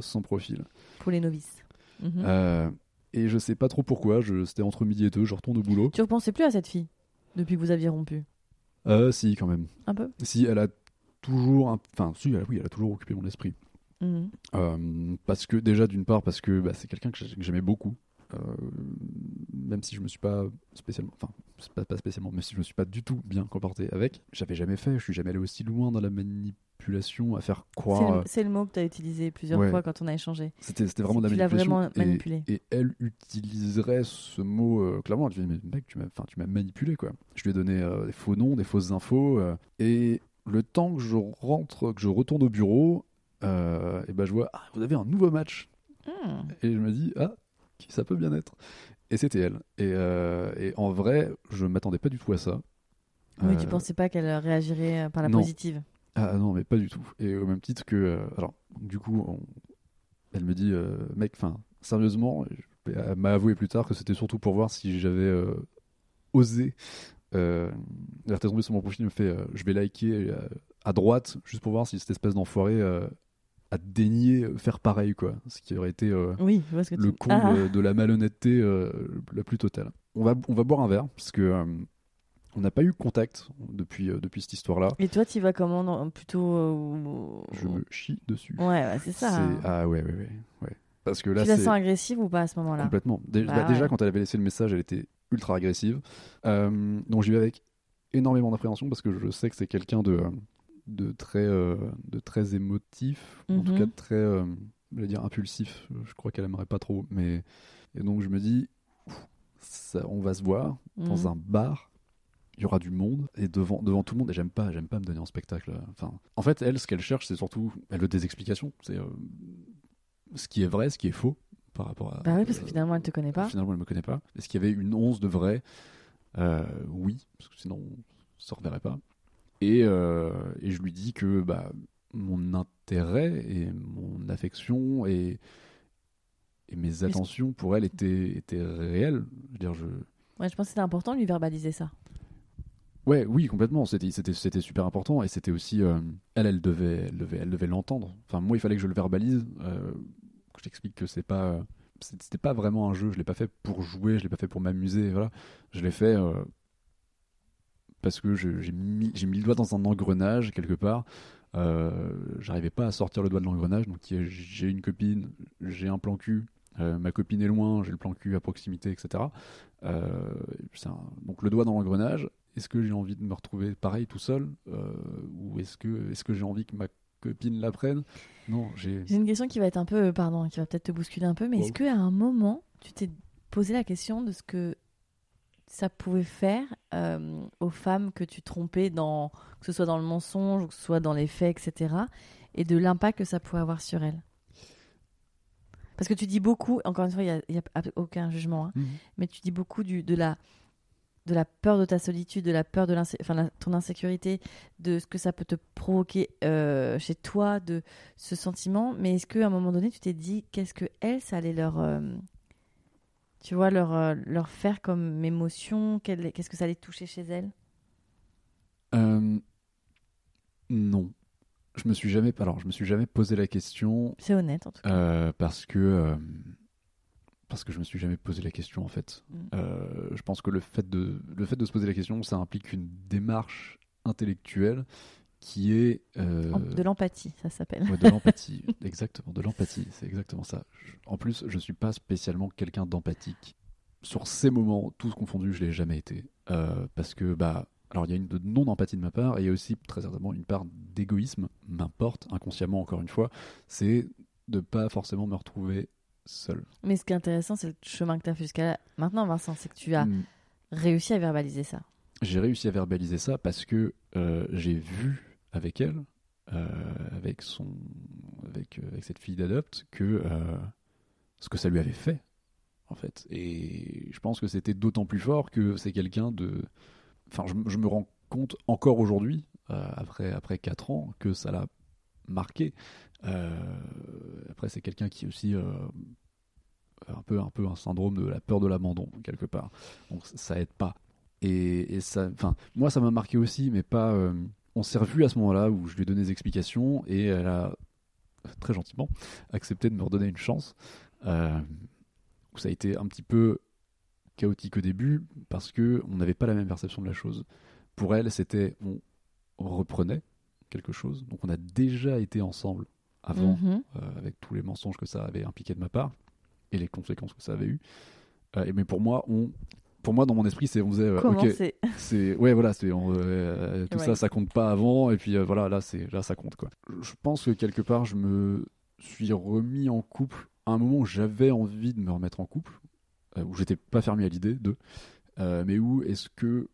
son profil. Pour les novices. Mhm. Et je sais pas trop pourquoi, c'était entre midi et deux, je retourne au boulot. Tu repensais plus à cette fille depuis que vous aviez rompu? Euh, si, quand même. Un peu Si, elle a toujours, enfin, si, elle- oui, elle a toujours occupé mon esprit. Mhm. Euh, parce que déjà d'une part parce que bah, c'est quelqu'un que j'ai- que j'aimais beaucoup Euh, même si je me suis pas spécialement enfin pas, pas spécialement mais si je me suis pas du tout bien comporté avec j'avais jamais fait je suis jamais allé aussi loin dans la manipulation à faire croire c'est le mot que tu as utilisé plusieurs Ouais. fois quand on a échangé. c'était vraiment de la Tu l'as manipulation vraiment manipulé. Et, elle utiliserait ce mot euh, clairement elle dit mais mec tu m'as manipulé quoi je lui ai donné euh, des faux noms des fausses infos euh, et le temps que je rentre que je retourne au bureau euh, et ben je vois ah, vous avez un nouveau match Hmm. et je me dis, ah, qui ça peut bien être. Et c'était elle. Et, euh, et en vrai, je m'attendais pas du tout à ça. Oui, Euh, tu pensais pas qu'elle réagirait euh, par la non. positive. Ah non, mais pas du tout. Et au même titre que. alors, du coup, on- elle me dit, mec, enfin, sérieusement, elle m'a avoué plus tard que c'était surtout pour voir si j'avais osé. Euh, elle était tombée sur mon profil, elle me fait, je vais liker à droite, juste pour voir si cette espèce d'enfoiré euh, a daigné faire pareil, quoi. Ce qui aurait été. euh, Oui, que le tu comble Ah. de la malhonnêteté euh, la plus totale. on va, on va boire un verre, parce que euh, on n'a pas eu contact depuis, euh, depuis cette histoire-là. Et toi, tu vas comment non, Plutôt. euh, Je me chie dessus. Ouais, ouais, c'est ça. Hein. Ah ouais, ouais, ouais. ouais. Parce que là, tu la sens agressive ou pas à ce moment-là? Complètement. Dé- Bah bah, Déjà, ouais. quand elle avait laissé le message, elle était ultra agressive. Euh, donc j'y vais avec énormément d'appréhension parce que je sais que c'est quelqu'un de, euh, de, très, euh, de très émotif, en tout Mhm. cas de très, euh, je vais dire impulsif. Je crois qu'elle aimerait pas trop. Mais... Et donc je me dis, ça, on va se voir dans Mhm. un bar. Il y aura du monde et devant, devant tout le monde. Et j'aime pas, j'aime pas me donner en spectacle. Enfin, en fait, elle, ce qu'elle cherche, c'est surtout, elle veut des explications. C'est euh, ce qui est vrai, ce qui est faux par rapport à. Bah oui, parce que finalement, elle te connaît pas. Finalement, elle me connaît pas. Est-ce qu'il y avait une once de vrai? Euh, Oui, parce que sinon, on se reverrait pas. Et, euh, et je lui dis que bah, mon intérêt et mon affection et, et mes attentions pour elle étaient, étaient réelles. Je veux dire, je, Ouais, je pense que c'était important de lui verbaliser ça. Ouais, oui, complètement. C'était, super important et c'était aussi, euh, elle, elle devait, elle devait, elle devait l'entendre. Enfin, moi, il fallait que je le verbalise. euh, que je t'explique que c'est pas, c'était pas vraiment un jeu. Je l'ai pas fait pour jouer, je l'ai pas fait pour m'amuser. Voilà, je l'ai fait euh, parce que j'ai mis, le doigt dans un engrenage quelque part. Euh, j'arrivais pas à sortir le doigt de l'engrenage. Donc, j'ai une copine, j'ai un plan cul. euh, ma copine est loin, j'ai le plan cul à proximité, etc. Euh, un- donc le doigt dans l'engrenage. Est-ce que j'ai envie de me retrouver pareil tout seul euh, ou est-ce que est-ce que j'ai envie que ma copine la prenne Non, j'ai. J'ai une question qui va être un peu, pardon, qui va peut-être te bousculer un peu, mais Wow. est-ce qu'à un moment, tu t'es posé la question de ce que ça pouvait faire euh, aux femmes que tu trompais, dans, que ce soit dans le mensonge, ou que ce soit dans les faits, etc., et de l'impact que ça pouvait avoir sur elles Parce que tu dis beaucoup, encore une fois, il n'y a, aucun jugement, hein, Mhm. mais tu dis beaucoup du, de, la, de la peur de ta solitude, de la peur de enfin, la- ton insécurité, de ce que ça peut te provoquer euh, chez toi, de ce sentiment. Mais est-ce qu'à un moment donné, tu t'es dit qu'est-ce que elles, ça allait leur, euh, tu vois, leur, euh, leur faire comme émotion Qu'est-ce que ça allait toucher chez elles? Euh, non, je me suis jamais. Alors, je me suis jamais posé la question C'est honnête, en tout cas. euh, parce que euh, parce que je me suis jamais posé la question en fait. Mm. Je pense que le fait de le fait de se poser la question, ça implique une démarche intellectuelle qui est euh, De l'empathie, ça s'appelle. Ouais, de l'empathie, exactement, de l'empathie, c'est exactement ça. Je- en plus, je suis pas spécialement quelqu'un d'empathique. Sur ces moments, tous confondus, je l'ai jamais été. Euh, parce que, bah, alors il y a une de non-empathie de ma part, et il y a aussi très certainement une part d'égoïsme, m'importe, inconsciemment encore une fois, c'est de pas forcément me retrouver seul. Mais ce qui est intéressant, c'est le chemin que tu as fait jusqu'à là. maintenant, Vincent, c'est que tu as Mm. réussi à verbaliser ça. J'ai réussi à verbaliser ça parce que euh, j'ai vu avec elle, euh, avec son, avec, euh, cette fille d'adopte, que euh, ce que ça lui avait fait, en fait. Et je pense que c'était d'autant plus fort que c'est quelqu'un de, enfin, je, me rends compte encore aujourd'hui, après après quatre ans, que ça l'a marqué. Après, c'est quelqu'un qui aussi un peu un syndrome de la peur de l'abandon quelque part. Donc ça aide pas. Et, et ça, moi, ça m'a marqué aussi, mais pas. On s'est revu à ce moment-là où je lui ai donné des explications et elle a très gentiment accepté de me redonner une chance. Euh, où ça a été un petit peu chaotique au début parce que on n'avait pas la même perception de la chose. Pour elle, c'était on reprenait quelque chose. Donc on a déjà été ensemble avant Mhm. euh, avec tous les mensonges que ça avait impliqué de ma part et les conséquences que ça avait eu. Euh, mais pour moi, on, pour moi dans mon esprit, c'est on faisait, euh, Comment ok, c'est ouais voilà, c'est euh, tout ça, ça compte pas avant et puis euh, voilà là c'est là ça compte quoi. Je pense que quelque part, je me suis remis en couple à un moment où j'avais envie de me remettre en couple, euh, où j'étais pas fermé à l'idée de, mais où est-ce que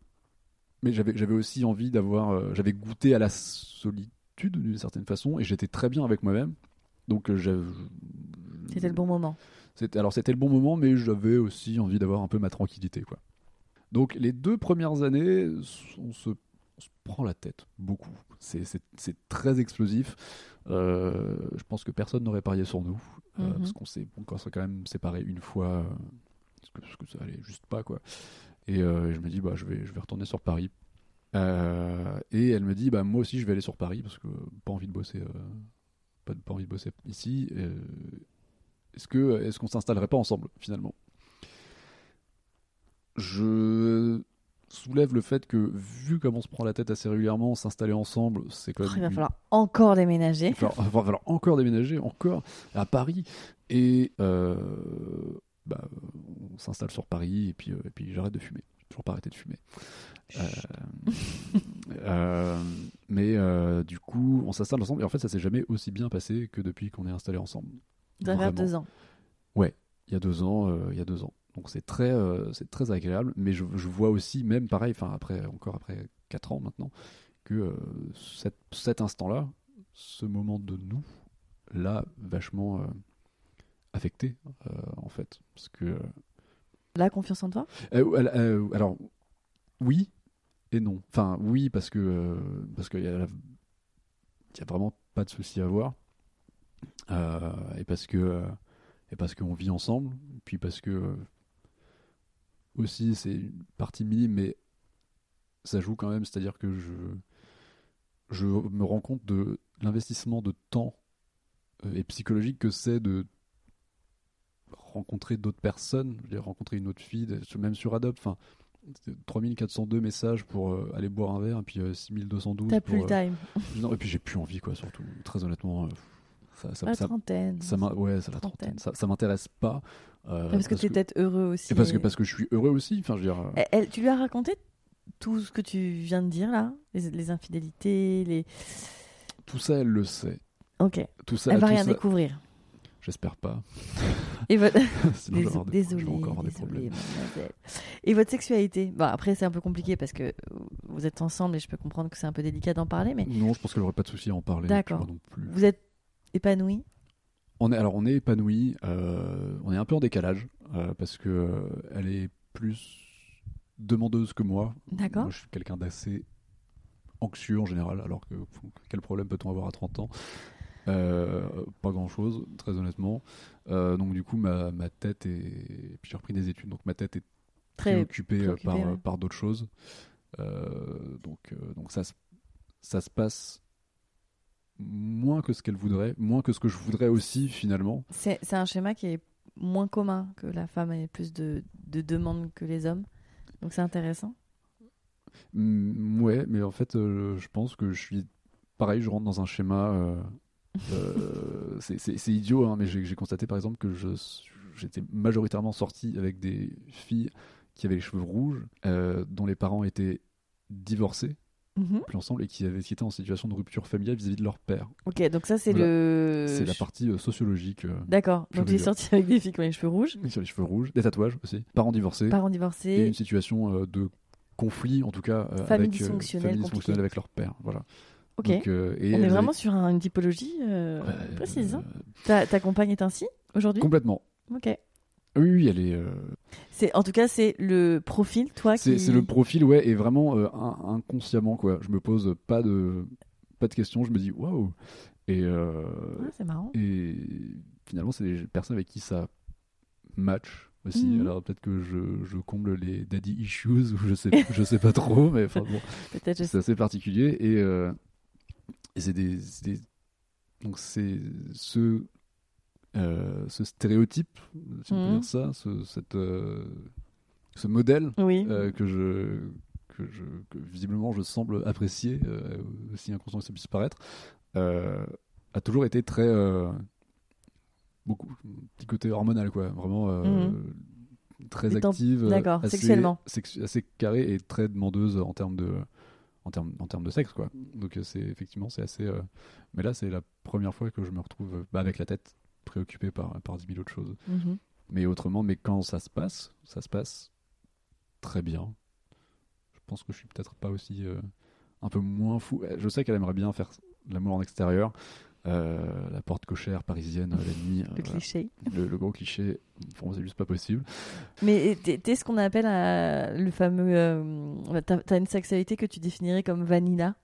mais j'avais j'avais aussi envie d'avoir j'avais goûté à la solitude d'une certaine façon et j'étais très bien avec moi-même donc j'avais- C'était le bon moment. Alors c'était le bon moment mais j'avais aussi envie d'avoir un peu ma tranquillité quoi. Donc les deux premières années on se, on se prend la tête beaucoup. C'est très explosif. Euh, je pense que personne n'aurait parié sur nous euh, Mhm. parce qu'on s'est quand même séparés une fois euh, parce que, parce que ça allait juste pas quoi. Et euh, je me dis bah je vais je vais retourner sur Paris. Et elle me dit bah moi aussi je vais aller sur Paris parce que pas envie de bosser pas, pas envie de bosser ici est-ce que est-ce qu'on s'installerait pas ensemble finalement? Je soulève le fait que, vu comme on se prend la tête assez régulièrement, s'installer ensemble, c'est quand Oh, même. il va falloir encore déménager. il va falloir, il va falloir encore déménager, encore à Paris. Et euh, bah, on s'installe sur Paris et puis, euh, et puis j'arrête de fumer. Toujours pas arrêté de fumer. Euh, mais du coup, on s'installe ensemble et en fait, ça s'est jamais aussi bien passé que depuis qu'on est installé ensemble. Ça va faire Vraiment. deux ans. Il y a deux ans, euh, il y a deux ans. Donc c'est très, euh, c'est très agréable. Mais je, je vois aussi, même pareil, enfin après, encore après quatre ans maintenant, que euh, cet, instant-là, ce moment de nous, l'a vachement affecté en fait, parce que La confiance en toi? alors, oui et non. Enfin, oui, parce que parce qu'il y, a la- il y a vraiment pas de souci à avoir. Euh, et parce que euh, et parce qu'on vit ensemble. Puis parce que euh, aussi, c'est une partie minime, mais ça joue quand même. C'est-à-dire que je je me rends compte de l'investissement de temps et psychologique que c'est de rencontrer d'autres personnes, je veux dire, rencontrer une autre fille, même sur Adopt, enfin, c'est 3402 messages pour euh, aller boire un verre, et puis euh, 6212 T'as plus le euh, time. non, et puis j'ai plus envie, quoi, surtout, très honnêtement. Ça, ça, La ça, trentaine. ça ouais, c'est la Trentaine. trentaine. Ça, m'intéresse pas. euh, parce que t'es peut-être heureux aussi. et parce que, parce que je suis heureux aussi, enfin, je veux dire... euh, Elle- elle- tu lui as raconté tout ce que tu viens de dire là? Les, les infidélités, les. Tout ça, elle le sait. Ok. Tout ça, Elle va rien découvrir. J'espère pas. Et votre... Sinon, je vais avoir des- Désolé, encore des désolé, problèmes. Et votre sexualité? Bon, après, c'est un peu compliqué parce que vous êtes ensemble et je peux comprendre que c'est un peu délicat d'en parler, mais Non, je pense qu'elle aurait pas de souci à en parler. tu D'accord. vois, non plus. vous êtes épanoui On est, alors on est épanoui, euh, on est un peu en décalage euh, parce que euh, elle est plus demandeuse que moi. D'accord. Moi, je suis quelqu'un d'assez anxieux en général, alors que quel problème peut-on avoir à 30 ans? Euh, Pas grand-chose, très honnêtement. Euh, donc du coup, ma, ma tête est... et Puis j'ai repris des études, donc ma tête est Très. préoccupée, préoccupée, par, ouais. par d'autres choses. Euh, donc, donc ça se passe moins que ce qu'elle voudrait, moins que ce que je voudrais aussi finalement. C'est un schéma qui est moins commun que la femme ait plus de, de demandes que les hommes. Donc c'est intéressant. Mm, ouais, mais en fait, euh, je pense que je suis pareil, je rentre dans un schéma. euh, euh, c'est- idiot, hein, mais j'ai constaté par exemple que j'étais majoritairement sorti avec des filles qui avaient les cheveux rouges, dont les parents étaient divorcés, Mhm. plus ensemble, et qui, avaient, qui étaient en situation de rupture familiale vis-à-vis de leur père. Ok, donc ça c'est Voilà. le. C'est la partie euh, sociologique. euh, D'accord. Donc et dure. sorti avec des filles qui ont les cheveux rouges, sur les cheveux rouges, des tatouages aussi, parents divorcés, parents et divorcés. une situation euh, de conflit, en tout cas, Famille avec, dysfonctionnelle famille dysfonctionnelle avec leur père. Voilà. Ok. Donc, et On est vraiment sur un- une typologie précise. hein. Ta, ta compagne est ainsi aujourd'hui? Complètement. Ok. Oui, oui, elle est. euh, C'est en tout cas c'est le profil toi c'est qui. le profil, ouais, et vraiment euh, in- inconsciemment, quoi. Je me pose pas de, pas de questions, je me dis waouh. Et, euh, Ah, c'est marrant. et finalement, c'est des personnes avec qui ça match aussi. Mhm. Alors peut-être que je, je comble les daddy issues, ou je sais, je sais pas trop, mais enfin bon. C'est assez particulier et, euh, et c'est des, c'est des- donc c'est ce euh, ce stéréotype si on peut Mhm. dire ça ce cette euh, ce modèle Oui. euh, que je que je que visiblement je semble apprécier aussi inconscient que ça puisse paraître a toujours été très beaucoup petit côté hormonal quoi vraiment euh, très active d'accord, assez- sexuellement. sexu- assez carrée et très demandeuse en termes de en termes en termes de sexe quoi donc c'est effectivement c'est assez mais là c'est la première fois que je me retrouve bah, avec la tête préoccupée par par 10 000 autres choses Mhm. mais autrement mais quand ça se passe ça se passe très bien je pense que je suis peut-être pas aussi euh, un peu moins fou je sais qu'elle aimerait bien faire l'amour en extérieur euh, la porte cochère parisienne euh, la nuit euh, Le voilà. cliché. le, le gros cliché pour moi c'est juste pas possible Mais t'es ce qu'on appelle euh, le fameux. euh, T'as t'as une sexualité que tu définirais comme vanilla?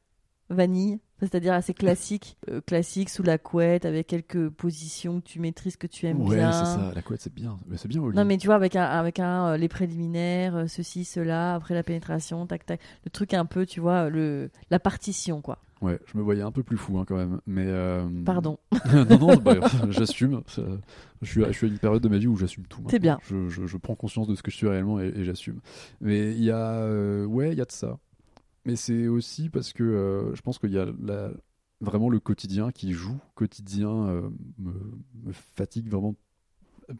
Vanille C'est-à-dire assez classique. euh, classique sous la couette avec quelques positions que tu maîtrises, que tu aimes ouais bien. c'est ça la couette c'est bien mais c'est bien au lit Non mais tu vois avec un avec un euh, les préliminaires euh, ceci cela après la pénétration tac tac le truc un peu tu vois le la partition quoi Ouais, je me voyais un peu plus fou hein, quand même. Mais Pardon. non, non, bah, j'assume. Je suis, à- je suis à une période de ma vie où j'assume tout. C'est bien. Je, je- je prends conscience de ce que je suis réellement et, et j'assume. Mais il y a, ouais, il y a de ça. Mais c'est aussi parce que euh, je pense qu'il y a la- vraiment le quotidien qui joue. Quotidien euh, me, me fatigue vraiment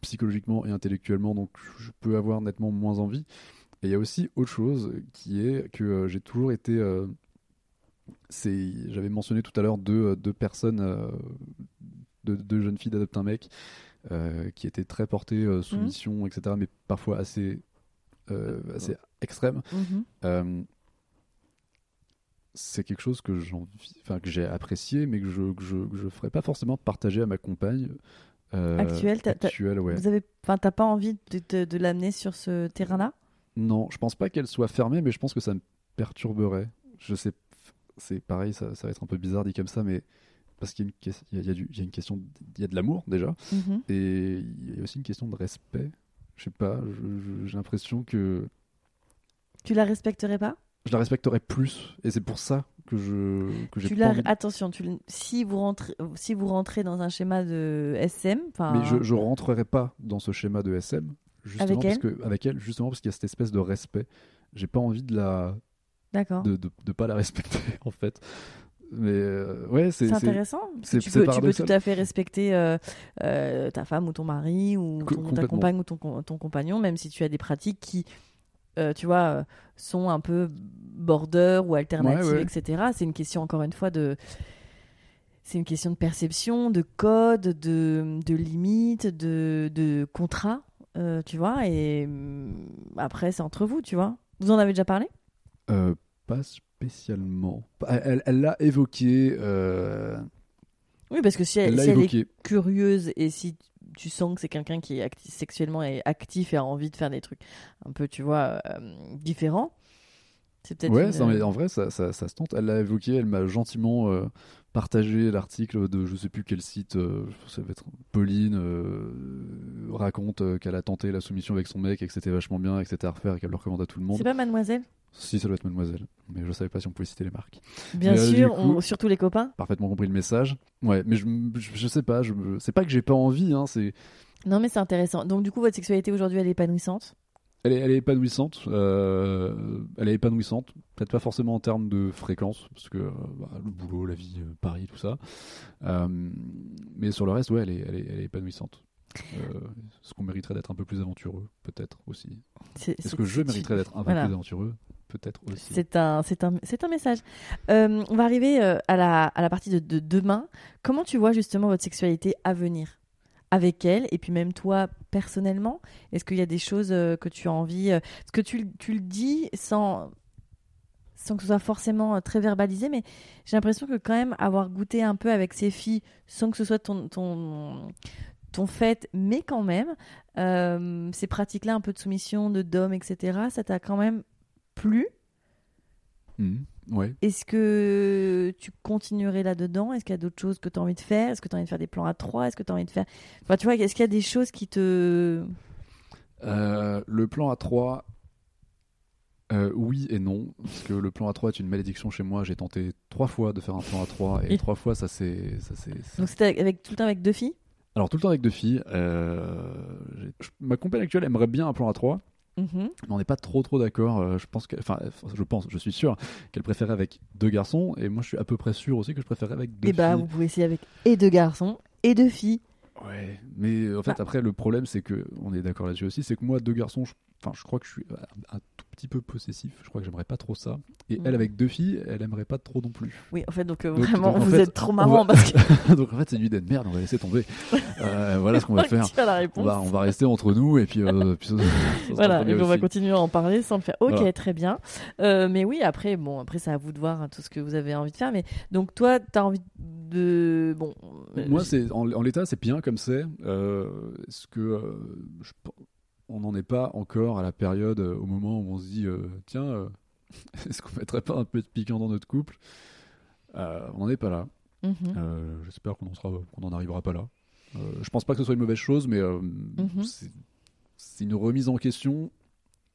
psychologiquement et intellectuellement, donc je peux avoir nettement moins envie. Et il y a aussi autre chose qui est que euh, j'ai toujours été. c'est, j'avais mentionné tout à l'heure deux, deux personnes, deux, deux jeunes filles d'adopte un mec, qui étaient très portées soumission, etc., mais parfois assez, assez extrêmes. Mhm. C'est quelque chose que j'ai apprécié, mais que je que je, je ferais pas forcément partager à ma compagne euh, Actuelle, actuelle, ouais. Vous avez, enfin, t'as pas envie de, de- de l'amener sur ce terrain-là? Non, je pense pas qu'elle soit fermée, mais je pense que ça me perturberait. Je sais, c'est pareil, ça, ça va être un peu bizarre dit comme ça, mais parce qu'il y a une, y y a question, il y a de l'amour déjà, Mhm. et il y a aussi une question de respect. Je sais pas, j'ai l'impression que Tu la respecterais pas? Je la respecterais plus, et c'est pour ça que je que j'ai la... Attention, tu... si, vous rentrez... si vous rentrez dans un schéma de SM, Mais je, je rentrerai pas dans ce schéma de SM, justement Avec parce elle que avec elle, justement parce qu'il y a cette espèce de respect. J'ai pas envie de la d'accord. de, de, de pas la respecter en fait. Mais euh, ouais, c'est intéressant. tu, peux, tu peux tout à fait respecter euh, euh, ta femme ou ton mari ou ton- ta compagne ou ton compagnon, même si tu as des pratiques qui, euh, tu vois, euh, sont un peu border ou alternatives, Ouais, ouais. etc. C'est une question, encore une fois, de. C'est une question de perception, de code, de, de limites, de, de contrat, euh, tu vois. Et hum, après, c'est entre vous, tu vois. Vous en avez déjà parlé? Euh, pas spécialement. Elle elle l'a évoqué. Oui, parce que si elle elle, l'a si elle est curieuse et si tu sens que c'est quelqu'un qui est sexuellement est actif et a envie de faire des trucs un peu, tu vois, euh, différents, c'est peut-être. Ouais, une- ça, mais en vrai, ça, ça, ça se tente. Elle l'a évoqué. Elle m'a gentiment euh, partagé l'article de je sais plus quel site. euh, ça va être Pauline euh, raconte euh, qu'elle a tenté la soumission avec son mec et que c'était vachement bien et que c'était à refaire et qu'elle le recommande à tout le monde. C'est pas mademoiselle? Si, ça doit être Mademoiselle. Mais je savais pas si on pouvait citer les marques. Bien Mais, euh, sûr, coup- on- surtout les copains. Parfaitement compris le message. Ouais, mais je, je, je sais pas. Je, c'est pas que j'ai pas envie. Hein, c'est Non, mais c'est intéressant. Donc, du coup, votre sexualité aujourd'hui, elle est épanouissante? Elle est, elle est épanouissante. euh, elle est épanouissante. Peut-être pas forcément en termes de fréquence, parce que bah, le boulot, la vie, euh, Paris, tout ça. Euh, mais sur le reste, ouais, elle est, elle est, elle est épanouissante. Euh, Est-ce qu'on mériterait d'être un peu plus aventureux Peut-être aussi. Est-ce que je mériterais d'être un peu Voilà. plus aventureux? Peut-être aussi. C'est un, c'est un, c'est un message. Euh, on va arriver euh, à, la, à la partie de, de demain. Comment tu vois justement votre sexualité à venir? Avec elle et puis même toi personnellement? Est-ce qu'il y a des choses euh, que tu as envie Parce que tu, tu le dis sans, sans que ce soit forcément très verbalisé, mais j'ai l'impression que quand même avoir goûté un peu avec ces filles sans que ce soit ton, ton, ton fait, mais quand même, ces pratiques-là un peu de soumission, de dom, etc., ça t'a quand même plu Mhm. Ouais. est-ce que tu continuerais là-dedans? Est-ce qu'il y a d'autres choses que tu as envie de faire? Est-ce que tu as envie de faire des plans à trois? Est-ce que tu as envie de faire. Enfin, tu vois, est-ce qu'il y a des choses qui te. Euh, le plan A3, euh, oui et non, parce que le plan A3 est une malédiction chez moi. J'ai tenté trois fois de faire un plan A3 et Et- trois fois ça s'est. ça s'est- ça- Donc, c'était avec, tout le temps avec deux filles? Alors tout le temps avec deux filles. euh, ma compagne actuelle aimerait bien un plan A3, Mhm. mais on n'est pas trop trop d'accord. Euh, je pense que, enfin, je pense, je suis sûr qu'elle préférait avec deux garçons, et moi je suis à peu près sûr aussi que je préférais avec deux Et bah, filles. vous pouvez essayer avec et deux garçons et deux filles. Ouais, mais en fait Bah. après le problème c'est que on est d'accord là-dessus aussi, c'est que moi deux garçons, je, enfin je crois que je suis un, un tout petit peu possessif. Je crois que j'aimerais pas trop ça. Et elle avec deux filles, elle aimerait pas trop non plus. Oui, en fait, donc, euh, Donc- vraiment, donc, vous fait, êtes trop marrant va- parce que. Donc en fait c'est une idée de merde, on va laisser tomber. Euh, voilà ce qu'on va faire. Tu as la On va, on va rester entre nous et puis, euh, puis ça- ça sera Voilà, et puis on va continuer à en parler sans le faire. Ok, Voilà. très bien. Euh, mais oui, après, bon, après c'est à vous de voir hein, tout ce que vous avez envie de faire. Mais donc toi, t'as envie de, bon, euh, Moi, c'est en, en l'état, c'est bien comme c'est. Euh, Est-ce que euh, je on n'en est pas encore à la période euh, au moment où on se dit euh, tiens, euh, est-ce qu'on mettrait pas un peu de piquant dans notre couple? On n'en est pas là. Mhm. J'espère qu'on en sera, qu'on en arrivera pas là. Je pense pas que ce soit une mauvaise chose, mais Mhm. c'est- une remise en question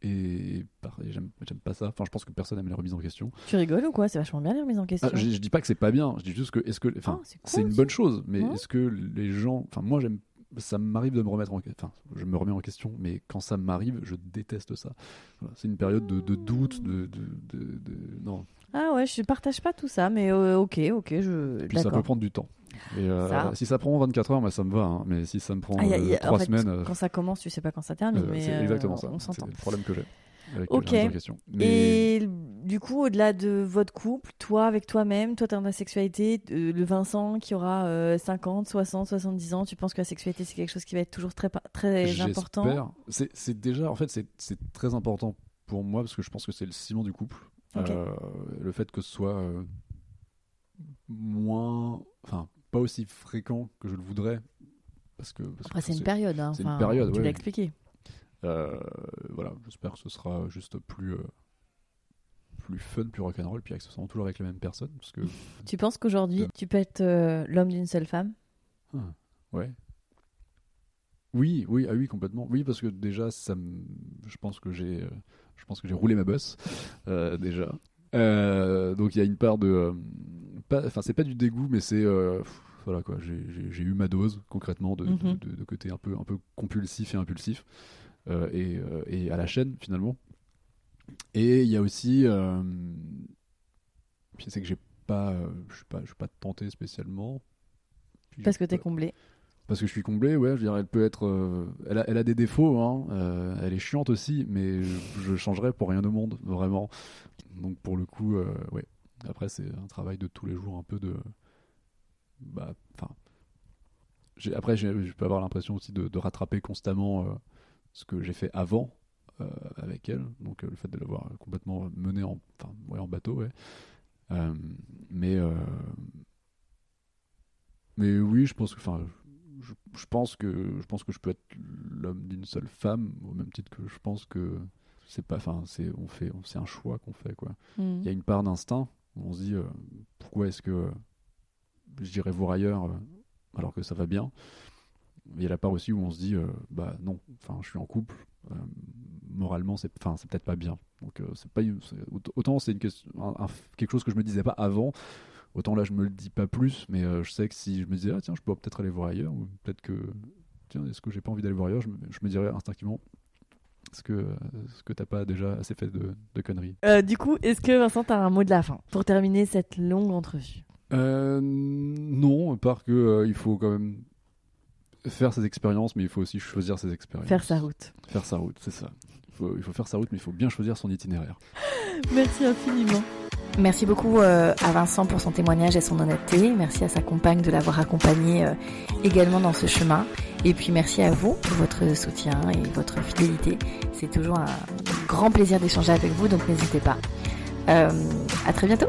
Et pareil, j'aime pas ça. Enfin, je pense que personne aime les remises en question. Tu rigoles ou quoi? C'est vachement bien les remises en question. Ah, je, je dis pas que c'est pas bien. Je dis juste que est-ce que, enfin, Ah, c'est cool, une bonne chose. Mais Ouais. est-ce que les gens, enfin, moi j'aime, ça m'arrive de me remettre en, enfin, je me remets en question. Mais quand ça m'arrive, je déteste ça. Voilà, c'est une période de, de doute, de, de, de- non. Ah ouais, je partage pas tout ça, mais euh, ok, ok, je. Puis ça peut prendre du temps. Et euh, Ça. si ça prend 24 heures, moi ça me va. hein. Mais si ça me prend Ah, y a- y a- 3 en fait, semaines, euh, Quand ça commence, tu sais pas quand ça termine, euh, mais c'est euh, exactement ça. C'est le problème que j'ai. Avec Ok. la. Mais Et du coup, au-delà de votre couple, toi avec toi-même, toi dans ta sexualité, euh, le Vincent qui aura euh, 50, 60, 70 ans, tu penses que la sexualité c'est quelque chose qui va être toujours très, très important? C'est déjà, en fait, c'est très important pour moi parce que je pense que c'est le ciment du couple. Euh, le fait que ce soit euh, moins, enfin, pas aussi fréquent que je le voudrais. Parce que, parce Après, c'est une période. Hein. c'est une période, Tu ouais. l'as expliqué. Euh, voilà, j'espère que ce sera juste plus, euh, plus fun, plus rock'n'roll, puis accessoirement toujours avec les mêmes personnes. Parce que, Tu penses qu'aujourd'hui, tu peux être euh, l'homme d'une seule femme? Ah, ouais. Oui, oui, ah oui, complètement. Oui, parce que déjà, ça je pense que j'ai, euh, je pense que j'ai roulé ma bosse euh, déjà. Euh, donc il y a une part de, euh, pas, enfin c'est pas du dégoût, mais c'est, euh, voilà quoi, j'ai- eu ma dose concrètement de, Mhm. de, de côté un peu, un peu compulsif et impulsif euh, et, euh, et à la chaîne finalement. Et il y a aussi, euh, c'est que j'ai pas, euh, je suis pas, je suis pas tenté spécialement. Puis Parce que t'es pas- comblé. parce que je suis comblé, ouais, je dirais, elle peut être. euh, elle, a, elle a des défauts, hein, euh, elle est chiante aussi, mais je, je changerais pour rien au monde, vraiment. Donc pour le coup, euh, ouais. Après, c'est un travail de tous les jours, un peu de. Bah, enfin. Après, je peux avoir l'impression aussi de, de rattraper constamment euh, ce que j'ai fait avant euh, avec elle. Donc euh, le fait de l'avoir complètement mené en, enfin, ouais, en bateau, ouais. Euh, mais. mais oui, je pense que. Enfin, je, je pense que je pense que je peux être l'homme d'une seule femme au même titre que je pense que c'est pas enfin c'est on fait c'est un choix qu'on fait quoi Mhm. il y a une part d'instinct où on se dit euh, pourquoi est-ce que euh, je dirais voir ailleurs euh, alors que ça va bien? Il y a la part aussi où on se dit euh, bah non enfin je suis en couple euh, moralement c'est enfin c'est peut-être pas bien. Donc euh, c'est pas autant c'est une question un- un- quelque chose que je me disais pas avant autant là je me le dis pas plus mais je sais que si je me disais ah tiens je pourrais peut-être aller voir ailleurs ou peut-être que tiens est-ce que j'ai pas envie d'aller voir ailleurs je me, je me dirais instinctivement est-ce que est-ce que t'as pas déjà assez fait de, de conneries? Euh, du coup, est-ce que Vincent, t'as un mot de la fin pour terminer cette longue entrevue? Euh, non, à part que euh, il faut quand même faire ses expériences, mais il faut aussi choisir ses expériences. Faire sa route. Faire sa route, c'est ça. Il faut, il faut faire sa route, mais il faut bien choisir son itinéraire. Merci infiniment. Merci beaucoup euh, à Vincent pour son témoignage et son honnêteté. Merci à sa compagne de l'avoir accompagné euh, également dans ce chemin. Et puis merci à vous pour votre soutien et votre fidélité. C'est toujours un grand plaisir d'échanger avec vous, donc n'hésitez pas. Euh, à très bientôt.